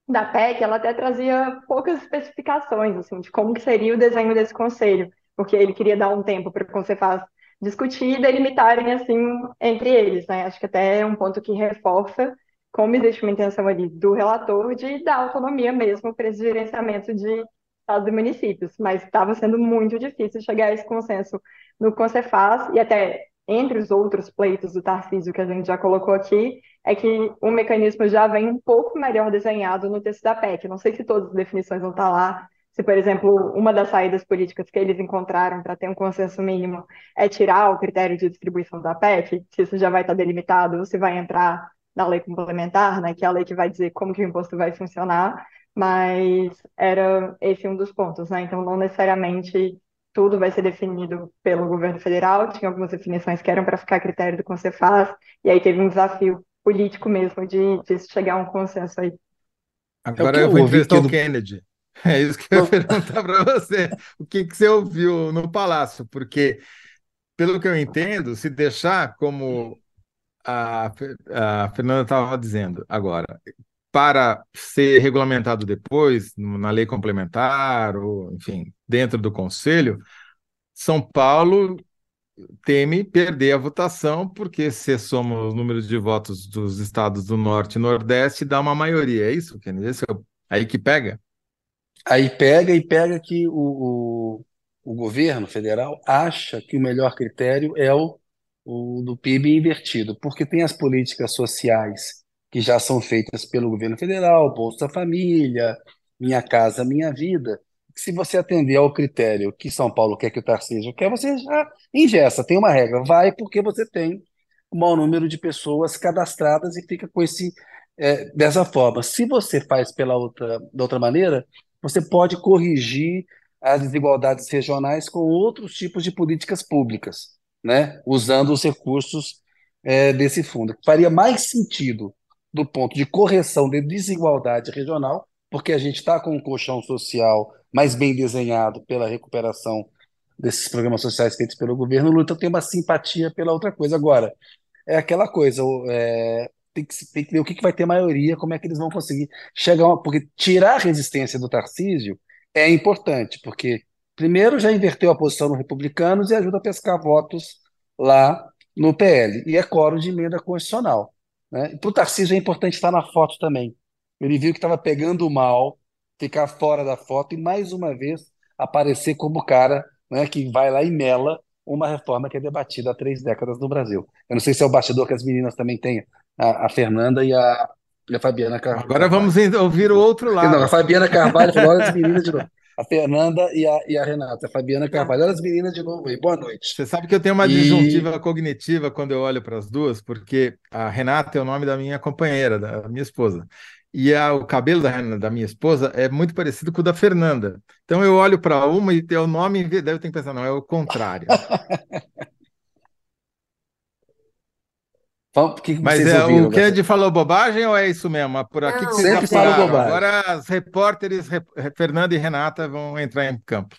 da PEC, ela até trazia poucas especificações, assim, de como que seria o desenho desse conselho, porque ele queria dar um tempo para o Concefaz discutir e delimitarem, assim, entre eles, né? Acho que até é um ponto que reforça como existe uma intenção ali do relator de dar autonomia mesmo para esse gerenciamento de estados e municípios, mas estava sendo muito difícil chegar a esse consenso no Concefaz e até entre os outros pleitos do Tarcísio que a gente já colocou aqui, é que o mecanismo já vem um pouco melhor desenhado no texto da PEC. Não sei se todas as definições vão estar lá, se, por exemplo, uma das saídas políticas que eles encontraram para ter um consenso mínimo é tirar o critério de distribuição da PEC, se isso já vai estar delimitado ou se vai entrar na lei complementar, né, que é a lei que vai dizer como que o imposto vai funcionar, mas era esse um dos pontos, né? Então, não necessariamente tudo vai ser definido pelo governo federal, tinha algumas definições que eram para ficar a critério do Concefaz, e aí teve um desafio político mesmo de, de chegar a um consenso aí. Agora É eu eu vou ouvi entrevistar o do- Kennedy. É isso que eu ia perguntar para você. O que, que você ouviu no Palácio? Porque, pelo que eu entendo, se deixar como a, a Fernanda estava dizendo agora, para ser regulamentado depois, na lei complementar, ou, enfim, dentro do Conselho, São Paulo teme perder a votação, porque se somos os números de votos dos estados do Norte e Nordeste, dá uma maioria. É isso, Kennedy? É aí que pega? Aí pega e pega que o, o, o governo federal acha que o melhor critério é o, o do PIB invertido, porque tem as políticas sociais que já são feitas pelo governo federal, Bolsa Família, Minha Casa Minha Vida, se você atender ao critério que São Paulo quer que o Tarcísio quer, você já ingessa, tem uma regra. Vai porque você tem um maior número de pessoas cadastradas e fica com esse é, dessa forma. Se você faz pela outra, da outra maneira, você pode corrigir as desigualdades regionais com outros tipos de políticas públicas, né? usando os recursos é, desse fundo. Faria mais sentido do ponto de correção de desigualdade regional, porque a gente está com um colchão social mais bem desenhado pela recuperação desses programas sociais feitos pelo governo Lula, então tem uma simpatia pela outra coisa. Agora, é aquela coisa, é, tem, que, tem que ver o que, que vai ter maioria, como é que eles vão conseguir chegar, uma, porque tirar a resistência do Tarcísio é importante, porque primeiro já inverteu a posição no Republicanos e ajuda a pescar votos lá no PL, e é coro de emenda constitucional. Né? Para o Tarcísio é importante estar na foto também. Ele viu que estava pegando mal ficar fora da foto e mais uma vez aparecer como o cara né, que vai lá e mela uma reforma que é debatida há três décadas no Brasil. Eu não sei se é o bastidor que as meninas também têm, a, a Fernanda e a, e a Fabiana Carvalho. Agora vamos ouvir o outro lado. Não, a Fabiana Carvalho falou, olha as meninas de novo. A Fernanda e a, e a Renata, a Fabiana Carvalho. Olha as meninas de novo aí, boa noite. Você sabe que eu tenho uma e... disjuntiva cognitiva quando eu olho para as duas, porque a Renata é o nome da minha companheira, da minha esposa. E a, o cabelo da, da minha esposa é muito parecido com o da Fernanda. Então eu olho para uma e tem o nome, daí eu tenho que pensar, não, é o contrário. que que Mas é, ouviram, o Kennedy falou bobagem ou é isso mesmo? Por aqui não, que vocês sempre falam bobagem. Agora as repórteres, Fernanda e Renata, vão entrar em campo.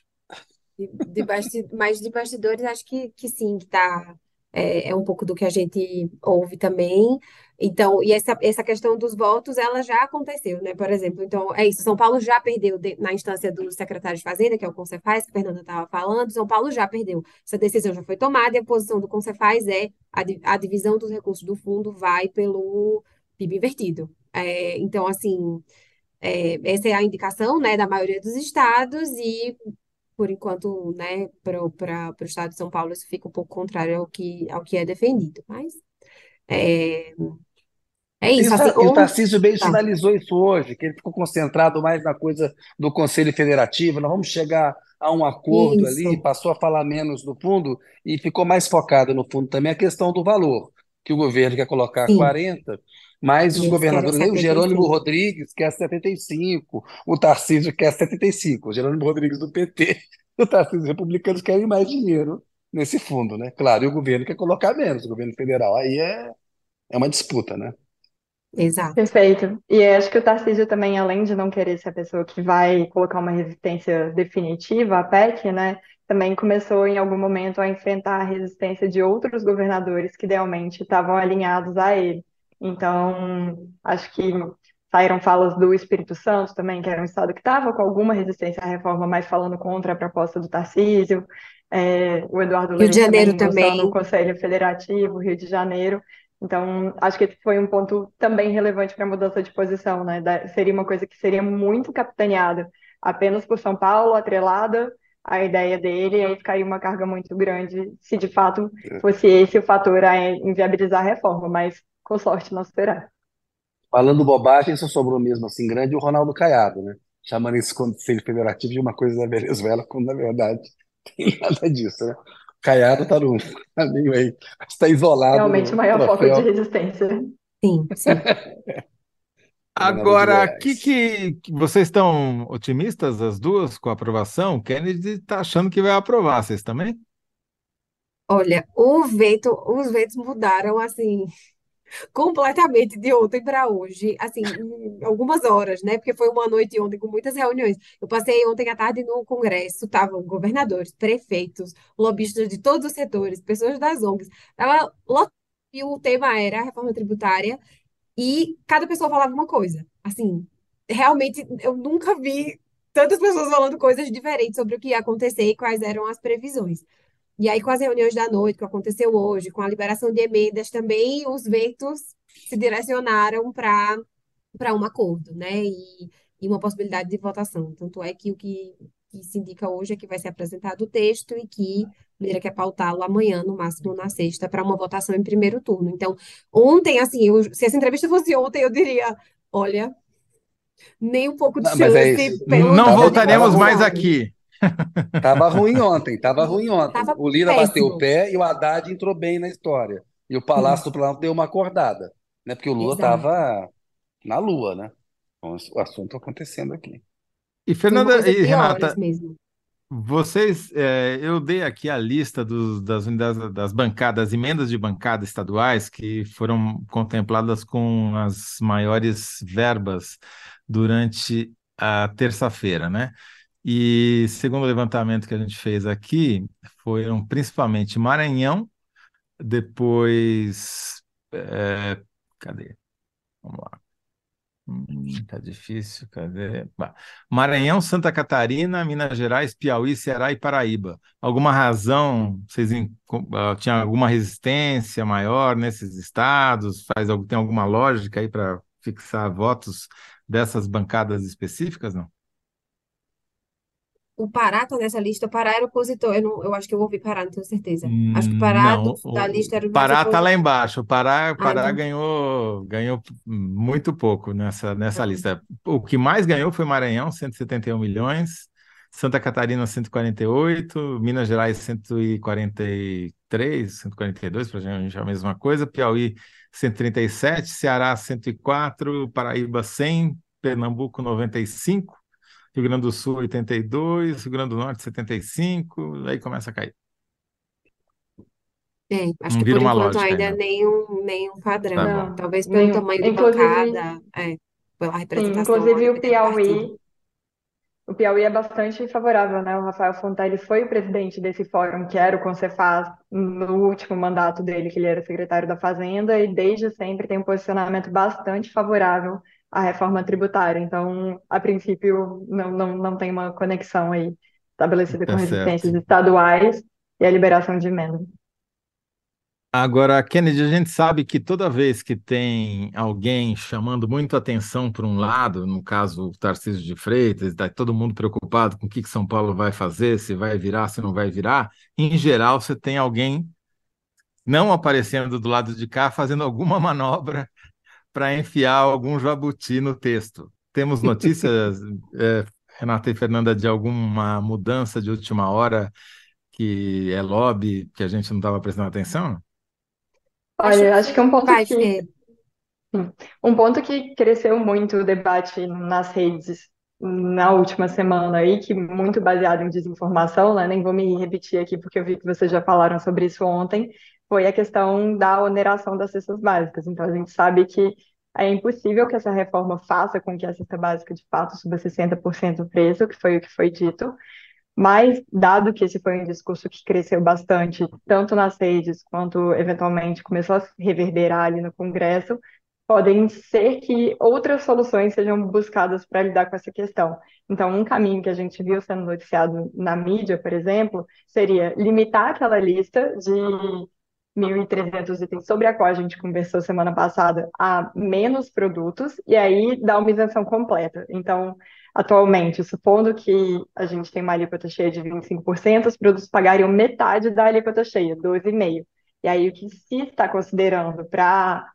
De, de. Mas de bastidores, acho que, que sim, que tá. É, é um pouco do que a gente ouve também. Então, e essa, essa questão dos votos, ela já aconteceu, né? Por exemplo, então, é isso, São Paulo já perdeu de, na instância do secretário de Fazenda, que é o Concefaz, que a Fernanda estava falando, São Paulo já perdeu. Essa decisão já foi tomada e a posição do Concefaz é a, a divisão dos recursos do fundo vai pelo PIB invertido. É, então, assim, é, essa é a indicação, né, da maioria dos estados e por enquanto, né, para o estado de São Paulo, isso fica um pouco contrário ao que, ao que é defendido. Mas é, é isso, assim, e o Tarcísio bem tá. sinalizou isso hoje, que ele ficou concentrado mais na coisa do Conselho Federativo, nós vamos chegar a um acordo isso. ali, passou a falar menos do fundo e ficou mais focado no fundo também a questão do valor, que o governo quer colocar Sim. 40, mas os governadores, o Jerônimo Rodrigues quer 75, o Tarcísio quer 75, o Jerônimo Rodrigues do PT, o Tarcísio republicanos querem mais dinheiro nesse fundo, né? Claro, e o governo quer colocar menos, o governo federal, aí é, é uma disputa, né? Exato. Perfeito. E acho que o Tarcísio também, além de não querer ser a pessoa que vai colocar uma resistência definitiva à PEC, né, também começou em algum momento a enfrentar a resistência de outros governadores que idealmente estavam alinhados a ele. Então, acho que saíram falas do Espírito Santo também, que era um estado que estava com alguma resistência à reforma, mas falando contra a proposta do Tarcísio. É, o Eduardo Rio de Janeiro também, no Conselho Federativo, Rio de Janeiro. Então, acho que esse foi um ponto também relevante para a mudança de posição, né? Da, seria uma coisa que seria muito capitaneada apenas por São Paulo, atrelada à ideia dele, e aí ficaria uma carga muito grande se de fato é. fosse esse o fator a inviabilizar a reforma, mas com sorte não será. Falando bobagem, só sobrou mesmo assim grande o Ronaldo Caiado, né? Chamando esse Conselho Federativo de uma coisa da Venezuela, quando na verdade tem nada disso, né? Caiado está no caminho aí, está isolado. Realmente o maior foco de resistência. Sim, sim. Agora, que, que, que vocês estão otimistas, as duas, com a aprovação? Kennedy está achando que vai aprovar, vocês também? Olha, o veto, os vetos mudaram assim completamente de ontem para hoje, assim, algumas horas, né? Porque foi uma noite ontem com muitas reuniões. Eu passei ontem à tarde no Congresso, estavam governadores, prefeitos, lobistas de todos os setores, pessoas das ONGs. Tava e o tema era a reforma tributária e cada pessoa falava uma coisa. Assim, realmente eu nunca vi tantas pessoas falando coisas diferentes sobre o que ia acontecer e quais eram as previsões. E aí, com as reuniões da noite que aconteceu hoje, com a liberação de emendas também, os ventos se direcionaram para para um acordo, né? E, e uma possibilidade de votação. Tanto é que o que, que se indica hoje é que vai ser apresentado o texto e que Lira quer pautá-lo amanhã, no máximo na sexta, para uma votação em primeiro turno. Então, ontem, assim, eu, se essa entrevista fosse ontem, eu diria: olha, nem um pouco de Não, mas é chance isso. pelo Não Tava- voltaremos tava mais aqui. Tava ruim ontem, tava ruim ontem. Tava O Lira bateu péssimo. o pé e o Haddad entrou bem na história. E o Palácio do Planalto deu uma acordada, né? Porque o Lula Exato. tava na lua, né? Então, o assunto acontecendo aqui. E Fernanda e Renata. Vocês, é, eu dei aqui a lista dos- das unidades das bancadas, das emendas de bancada estaduais que foram contempladas com as maiores verbas durante a terça-feira, né? E segundo o levantamento que a gente fez aqui, foram principalmente Maranhão, depois, é, cadê? Vamos lá. Hum, tá difícil, cadê? Maranhão, Santa Catarina, Minas Gerais, Piauí, Ceará e Paraíba. Alguma razão? Vocês ah, tinham alguma resistência maior nesses estados? Faz, tem alguma lógica aí para fixar votos dessas bancadas específicas, não? O Pará tá nessa lista. O Pará era opositor. Eu, não, eu acho que eu ouvi Pará, não tenho certeza. Acho que o Hum, Pará Não, do- da lista era o Pará está lá embaixo. O Pará, o Ah, Pará então. ganhou, ganhou muito pouco nessa, nessa Ah, lista. O que mais ganhou foi Maranhão, 171 milhões, Santa Catarina, 148, Minas Gerais, 143, 142, para a gente é a mesma coisa, Piauí, 137, Ceará, 104, Paraíba, 100, Pernambuco, 95, Rio Grande do Sul, 82, Rio Grande do Norte, 75, aí começa a cair. É, acho Não que por uma enquanto lógica ainda ainda. nenhum, nenhum padrão. Tá bom. Talvez pelo nenhum. tamanho de Inclusive, bancada, é, pela sim, representação inclusive ali o. Piauí, o Piauí é bastante favorável, né? O Rafael Fontelli foi o presidente desse fórum, que era o Concefaz, no último mandato dele, que ele era secretário da Fazenda, e desde sempre tem um posicionamento bastante favorável à reforma tributária. Então, a princípio, não, não, não tem uma conexão aí estabelecida com Tá certo. resistências estaduais e a liberação de emendas. Agora, Kennedy, a gente sabe que toda vez que tem alguém chamando muito atenção para um lado, no caso o Tarcísio de Freitas, está todo mundo preocupado com o que que São Paulo vai fazer, se vai virar, se não vai virar, em geral você tem alguém não aparecendo do lado de cá, fazendo alguma manobra para enfiar algum jabuti no texto. Temos notícias, eh, Renata e Fernanda, de alguma mudança de última hora que é lobby, que a gente não estava prestando atenção? Olha, acho que que um ponto vai, que é, Um ponto que cresceu muito o debate nas redes na última semana aí, que muito baseado em desinformação, né? Nem vou me repetir aqui porque eu vi que vocês já falaram sobre isso ontem, foi a questão da oneração das cestas básicas. Então a gente sabe que é impossível que essa reforma faça com que a cesta básica de fato suba 60% o preço, que foi o que foi dito. Mas, dado que esse foi um discurso que cresceu bastante, tanto nas redes quanto eventualmente começou a reverberar ali no Congresso, podem ser que outras soluções sejam buscadas para lidar com essa questão. Então, um caminho que a gente viu sendo noticiado na mídia, por exemplo, seria limitar aquela lista de 1.300 itens sobre a qual a gente conversou semana passada a menos produtos e aí dar uma isenção completa. Então, atualmente, supondo que a gente tem uma alíquota cheia de 25%, os produtos pagariam metade da alíquota cheia, 12,5%. E aí, o que se está considerando para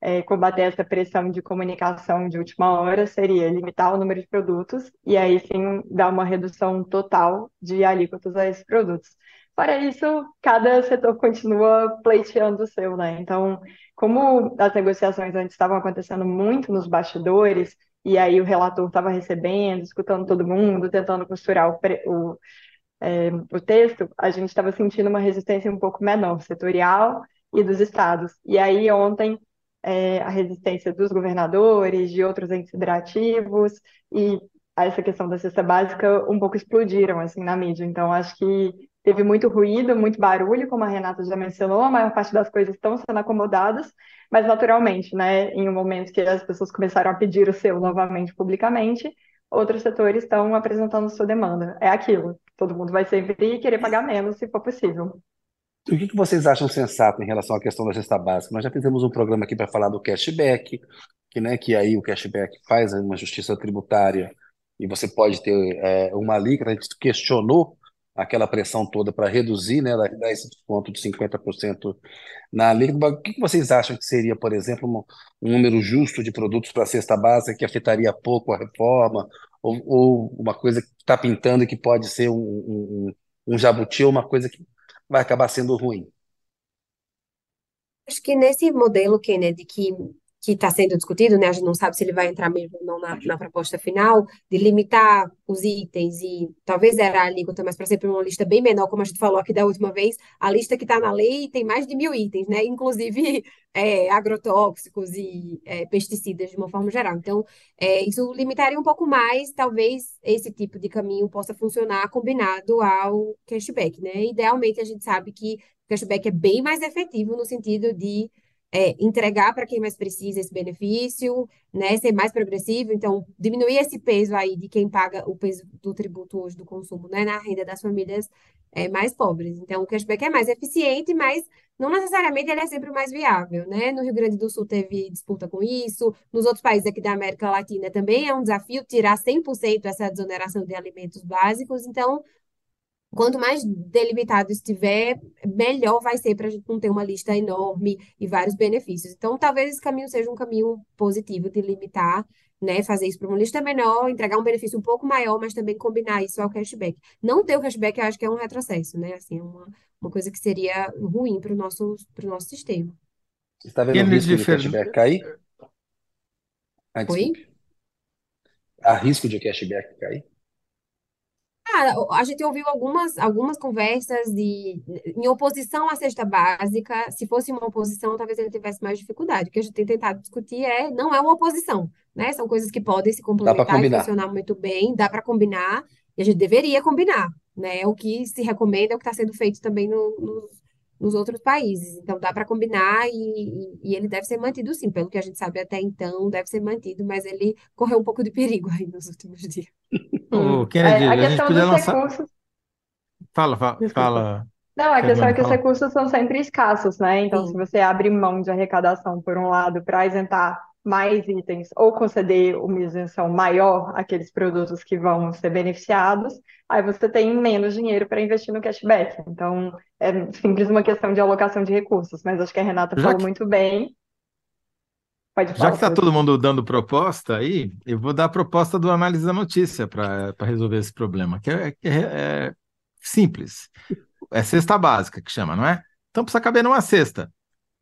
é, combater essa pressão de comunicação de última hora seria limitar o número de produtos e aí sim dar uma redução total de alíquotas a esses produtos. Fora isso, cada setor continua pleiteando o seu, né? Então, como as negociações antes estavam acontecendo muito nos bastidores, e aí o relator estava recebendo, escutando todo mundo, tentando costurar o, o, é, o texto, a gente estava sentindo uma resistência um pouco menor, setorial e dos estados. E aí ontem é, a resistência dos governadores, de outros entes federativos e essa questão da cesta básica um pouco explodiram assim na mídia. Então acho que teve muito ruído, muito barulho, como a Renata já mencionou, a maior parte das coisas estão sendo acomodadas, mas naturalmente, né, em um momento que as pessoas começaram a pedir o seu novamente publicamente, outros setores estão apresentando sua demanda. É aquilo. Todo mundo vai sempre querer pagar menos se for possível. O que vocês acham sensato em relação à questão da cesta básica? Nós já fizemos um programa aqui para falar do cashback, que, né, que aí o cashback faz uma justiça tributária e você pode ter é, uma alíquota. A gente questionou aquela pressão toda para reduzir, né, dar esse desconto de 50% na alíquota. O que vocês acham que seria, por exemplo, um, número justo de produtos para a cesta básica que afetaria pouco a reforma, ou, ou uma coisa que está pintando que pode ser um, um um jabuti ou uma coisa que vai acabar sendo ruim? Acho que nesse modelo, Kennedy, que que está sendo discutido, né? A gente não sabe se ele vai entrar mesmo ou não na, na proposta final, de limitar os itens e talvez zerar a alíquota, mas para sempre uma lista bem menor, como a gente falou aqui da última vez, a lista que está na lei tem mais de mil itens, né? Inclusive é, agrotóxicos e é, pesticidas de uma forma geral. Então, é, isso limitaria um pouco mais, talvez esse tipo de caminho possa funcionar combinado ao cashback, né? Idealmente, a gente sabe que o cashback é bem mais efetivo no sentido de é, entregar para quem mais precisa esse benefício, né, ser mais progressivo, então diminuir esse peso aí de quem paga o peso do tributo hoje do consumo, né, na renda das famílias é, mais pobres. Então o cashback é mais eficiente, mas não necessariamente ele é sempre o mais viável, né? No Rio Grande do Sul teve disputa com isso, nos outros países aqui da América Latina também é um desafio tirar 100% essa desoneração de alimentos básicos, então Quanto mais delimitado estiver, melhor vai ser para a gente não ter uma lista enorme e vários benefícios. Então, talvez esse caminho seja um caminho positivo de limitar, né? Fazer isso para uma lista menor, entregar um benefício um pouco maior, mas também combinar isso ao cashback. Não ter o cashback, eu acho que é um retrocesso, né? Assim, é uma, uma coisa que seria ruim para o nosso, pro nosso sistema. Você está vendo o risco de cashback cair? Ah, Oi? Há risco de cashback cair? Cara, a gente ouviu algumas, algumas conversas de, em oposição à cesta básica. Se fosse uma oposição, talvez ele tivesse mais dificuldade. O que a gente tem tentado discutir é, não é uma oposição, né? São coisas que podem se complementar e funcionar muito bem, dá para combinar, e a gente deveria combinar, né? O que se recomenda é o que está sendo feito também no- nos, nos outros países. Então, dá para combinar e, e, ele deve ser mantido sim, pelo que a gente sabe até então, deve ser mantido, mas ele correu um pouco de perigo aí nos últimos dias. Hum. Ô, Kennedy, É, a a gente questão podia dos lançar. recursos. Fala, fala, Desculpa. fala, Não, a questão é que os recursos são sempre escassos, né? Então, se Sim. você abre mão de arrecadação, por um lado, para isentar mais itens ou conceder uma isenção maior àqueles produtos que vão ser beneficiados, aí você tem menos dinheiro para investir no cashback. Então, é simples uma questão de alocação de recursos. Mas acho que a Renata Já falou que, muito bem. Pode já falar, que está todo mundo dando proposta aí, eu vou dar a proposta do Análise da Notícia para resolver esse problema, que é, é- é simples. É cesta básica que chama, não é? Então precisa caber numa cesta.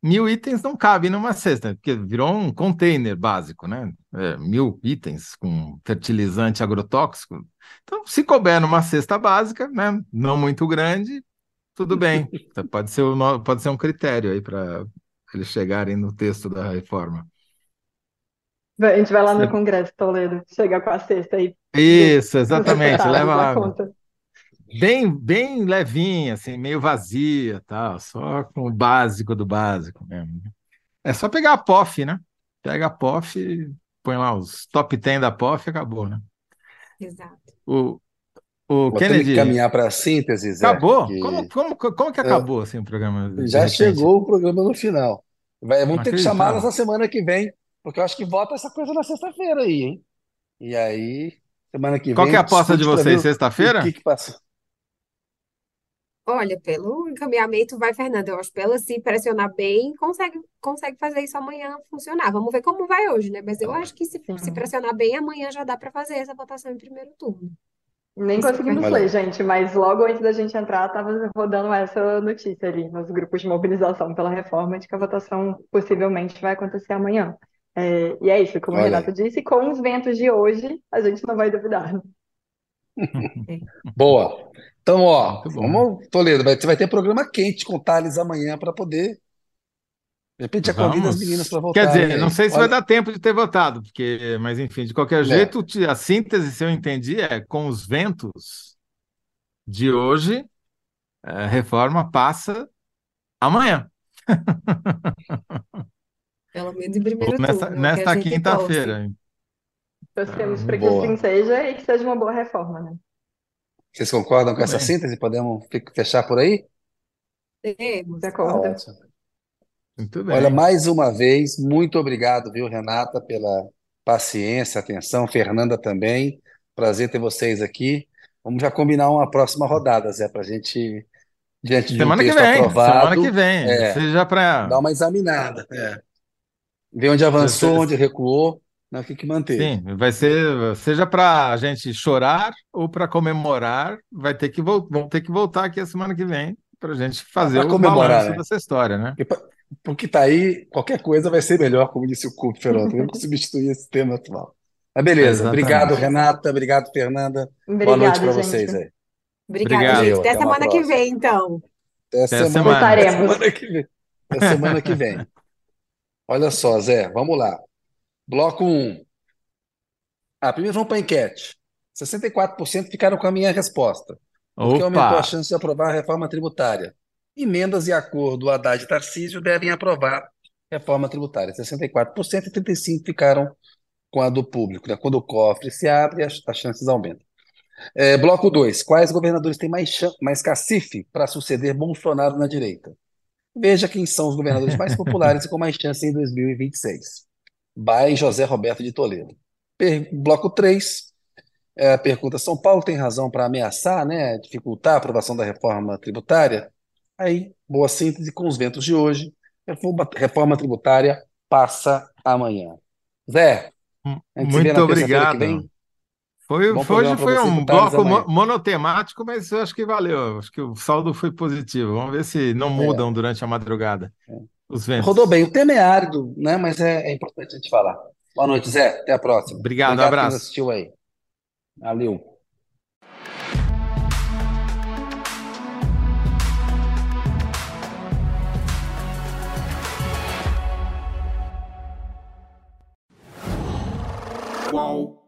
Mil itens não cabem numa cesta, porque virou um container básico, né? É, mil itens com fertilizante agrotóxico. Então, se couber numa cesta básica, né? Não muito grande, tudo bem. Então, Pode ser, o no- pode ser um critério aí para eles chegarem no texto da reforma. A gente vai lá no Congresso, Toledo, chega com a cesta aí Isso, exatamente, leva lá. conta. Bem, bem levinha, assim, meio vazia, tal, só com o básico do básico mesmo. É só pegar a POF, né? Pega a POF, põe lá os top 10 da POF e acabou, né? Exato. O, o Vou Kennedy, caminhar para a síntese, Zé, acabou? que Como, como, como que eu- acabou assim o programa já repente? chegou o programa no final. Vai, vamos ter que chamá-las Inacreditável. na semana que vem, porque eu acho que vota essa coisa na sexta-feira aí, hein? E aí, semana que Qual vem, que é a aposta de vocês, o, o sexta-feira? que que passou. Olha, pelo encaminhamento vai, Fernanda. Eu acho que ela se pressionar bem, consegue, consegue fazer isso amanhã funcionar. Vamos ver como vai hoje, né? Mas eu acho que se, se pressionar bem, amanhã já dá para fazer essa votação em primeiro turno. Nem Isso conseguimos ler, gente, mas logo antes da gente entrar, estava rodando essa notícia ali nos grupos de mobilização pela reforma de que a votação possivelmente vai acontecer amanhã. É, e é isso, como a olha Renata aí. disse, com os ventos de hoje, a gente não vai duvidar. Boa. Então, ó, vamos, Toledo, vai, você vai ter programa quente com o Thales amanhã para poder. De repente já convida as meninas para Quer votarem dizer, não sei se vai Olha, dar tempo de ter votado, porque, mas enfim, de qualquer é, jeito, a síntese, se eu entendi, é com os ventos de hoje, a reforma passa amanhã, Pelo menos em ou primeiro nesta, turno, é nesta torce. quinta-feira. Torcemos Ah, para que assim seja e que seja uma boa reforma, né? Vocês concordam com essa síntese? Podemos fechar por aí? Temos. De Tá acordo. ótimo. Muito Olha, bem. mais uma vez, muito obrigado, viu, Renata, pela paciência, atenção, Fernanda também. Prazer ter vocês aqui. Vamos já combinar uma próxima rodada, Zé, para a gente, diante de um Semana que texto vem, semana aprovado, que vem. é, Seja para. dar uma examinada. É. Ver onde avançou, onde recuou, né, o que que manteve. Sim, vai ser, seja para a gente chorar ou para comemorar, vai ter que vão ter que voltar aqui a semana que vem para a gente fazer Para o comemorar, balanço né? dessa história, né? Porque, tá aí, qualquer coisa vai ser melhor, como disse o Ferrão. Temos que substituir esse tema atual. Mas beleza. Exatamente. Obrigado, Renata. Obrigado, Fernanda. Boa noite para vocês aí. Obrigada, Obrigado. gente. Até até semana que vem, então. Até Até semana, semana. até Voltaremos. semana que vem. Até semana que vem. Olha só, Zé, vamos lá. Bloco 1. Ah, primeiro vamos para a enquete. 64% ficaram com a minha resposta, porque aumentou a chance de aprovar a reforma tributária. Emendas e acordo Haddad e Tarcísio devem aprovar reforma tributária. 64% e 35% ficaram com a do público. né? Quando o cofre se abre, as, as chances aumentam. É, bloco 2. Quais governadores têm mais, chan- mais cacife para suceder Bolsonaro na direita? Veja quem são os governadores mais populares e com mais chance em 2026. By José Roberto de Toledo. Per- bloco 3. É, pergunta: São Paulo tem razão para ameaçar, né, dificultar a aprovação da reforma tributária? Aí, boa síntese com os ventos de hoje. Reforma, reforma tributária passa amanhã. Zé, vê Muito obrigado. Foi, hoje foi um bloco amanhã. monotemático, mas eu acho que valeu. Acho que o saldo foi positivo. Vamos ver se não É, mudam durante a madrugada os Rodou bem. O tema é árido, né? Mas é, é importante a gente falar. Boa noite, Zé. Até a próxima. Obrigado, Obrigado abraço. Quem assistiu aí. Valeu. Qual?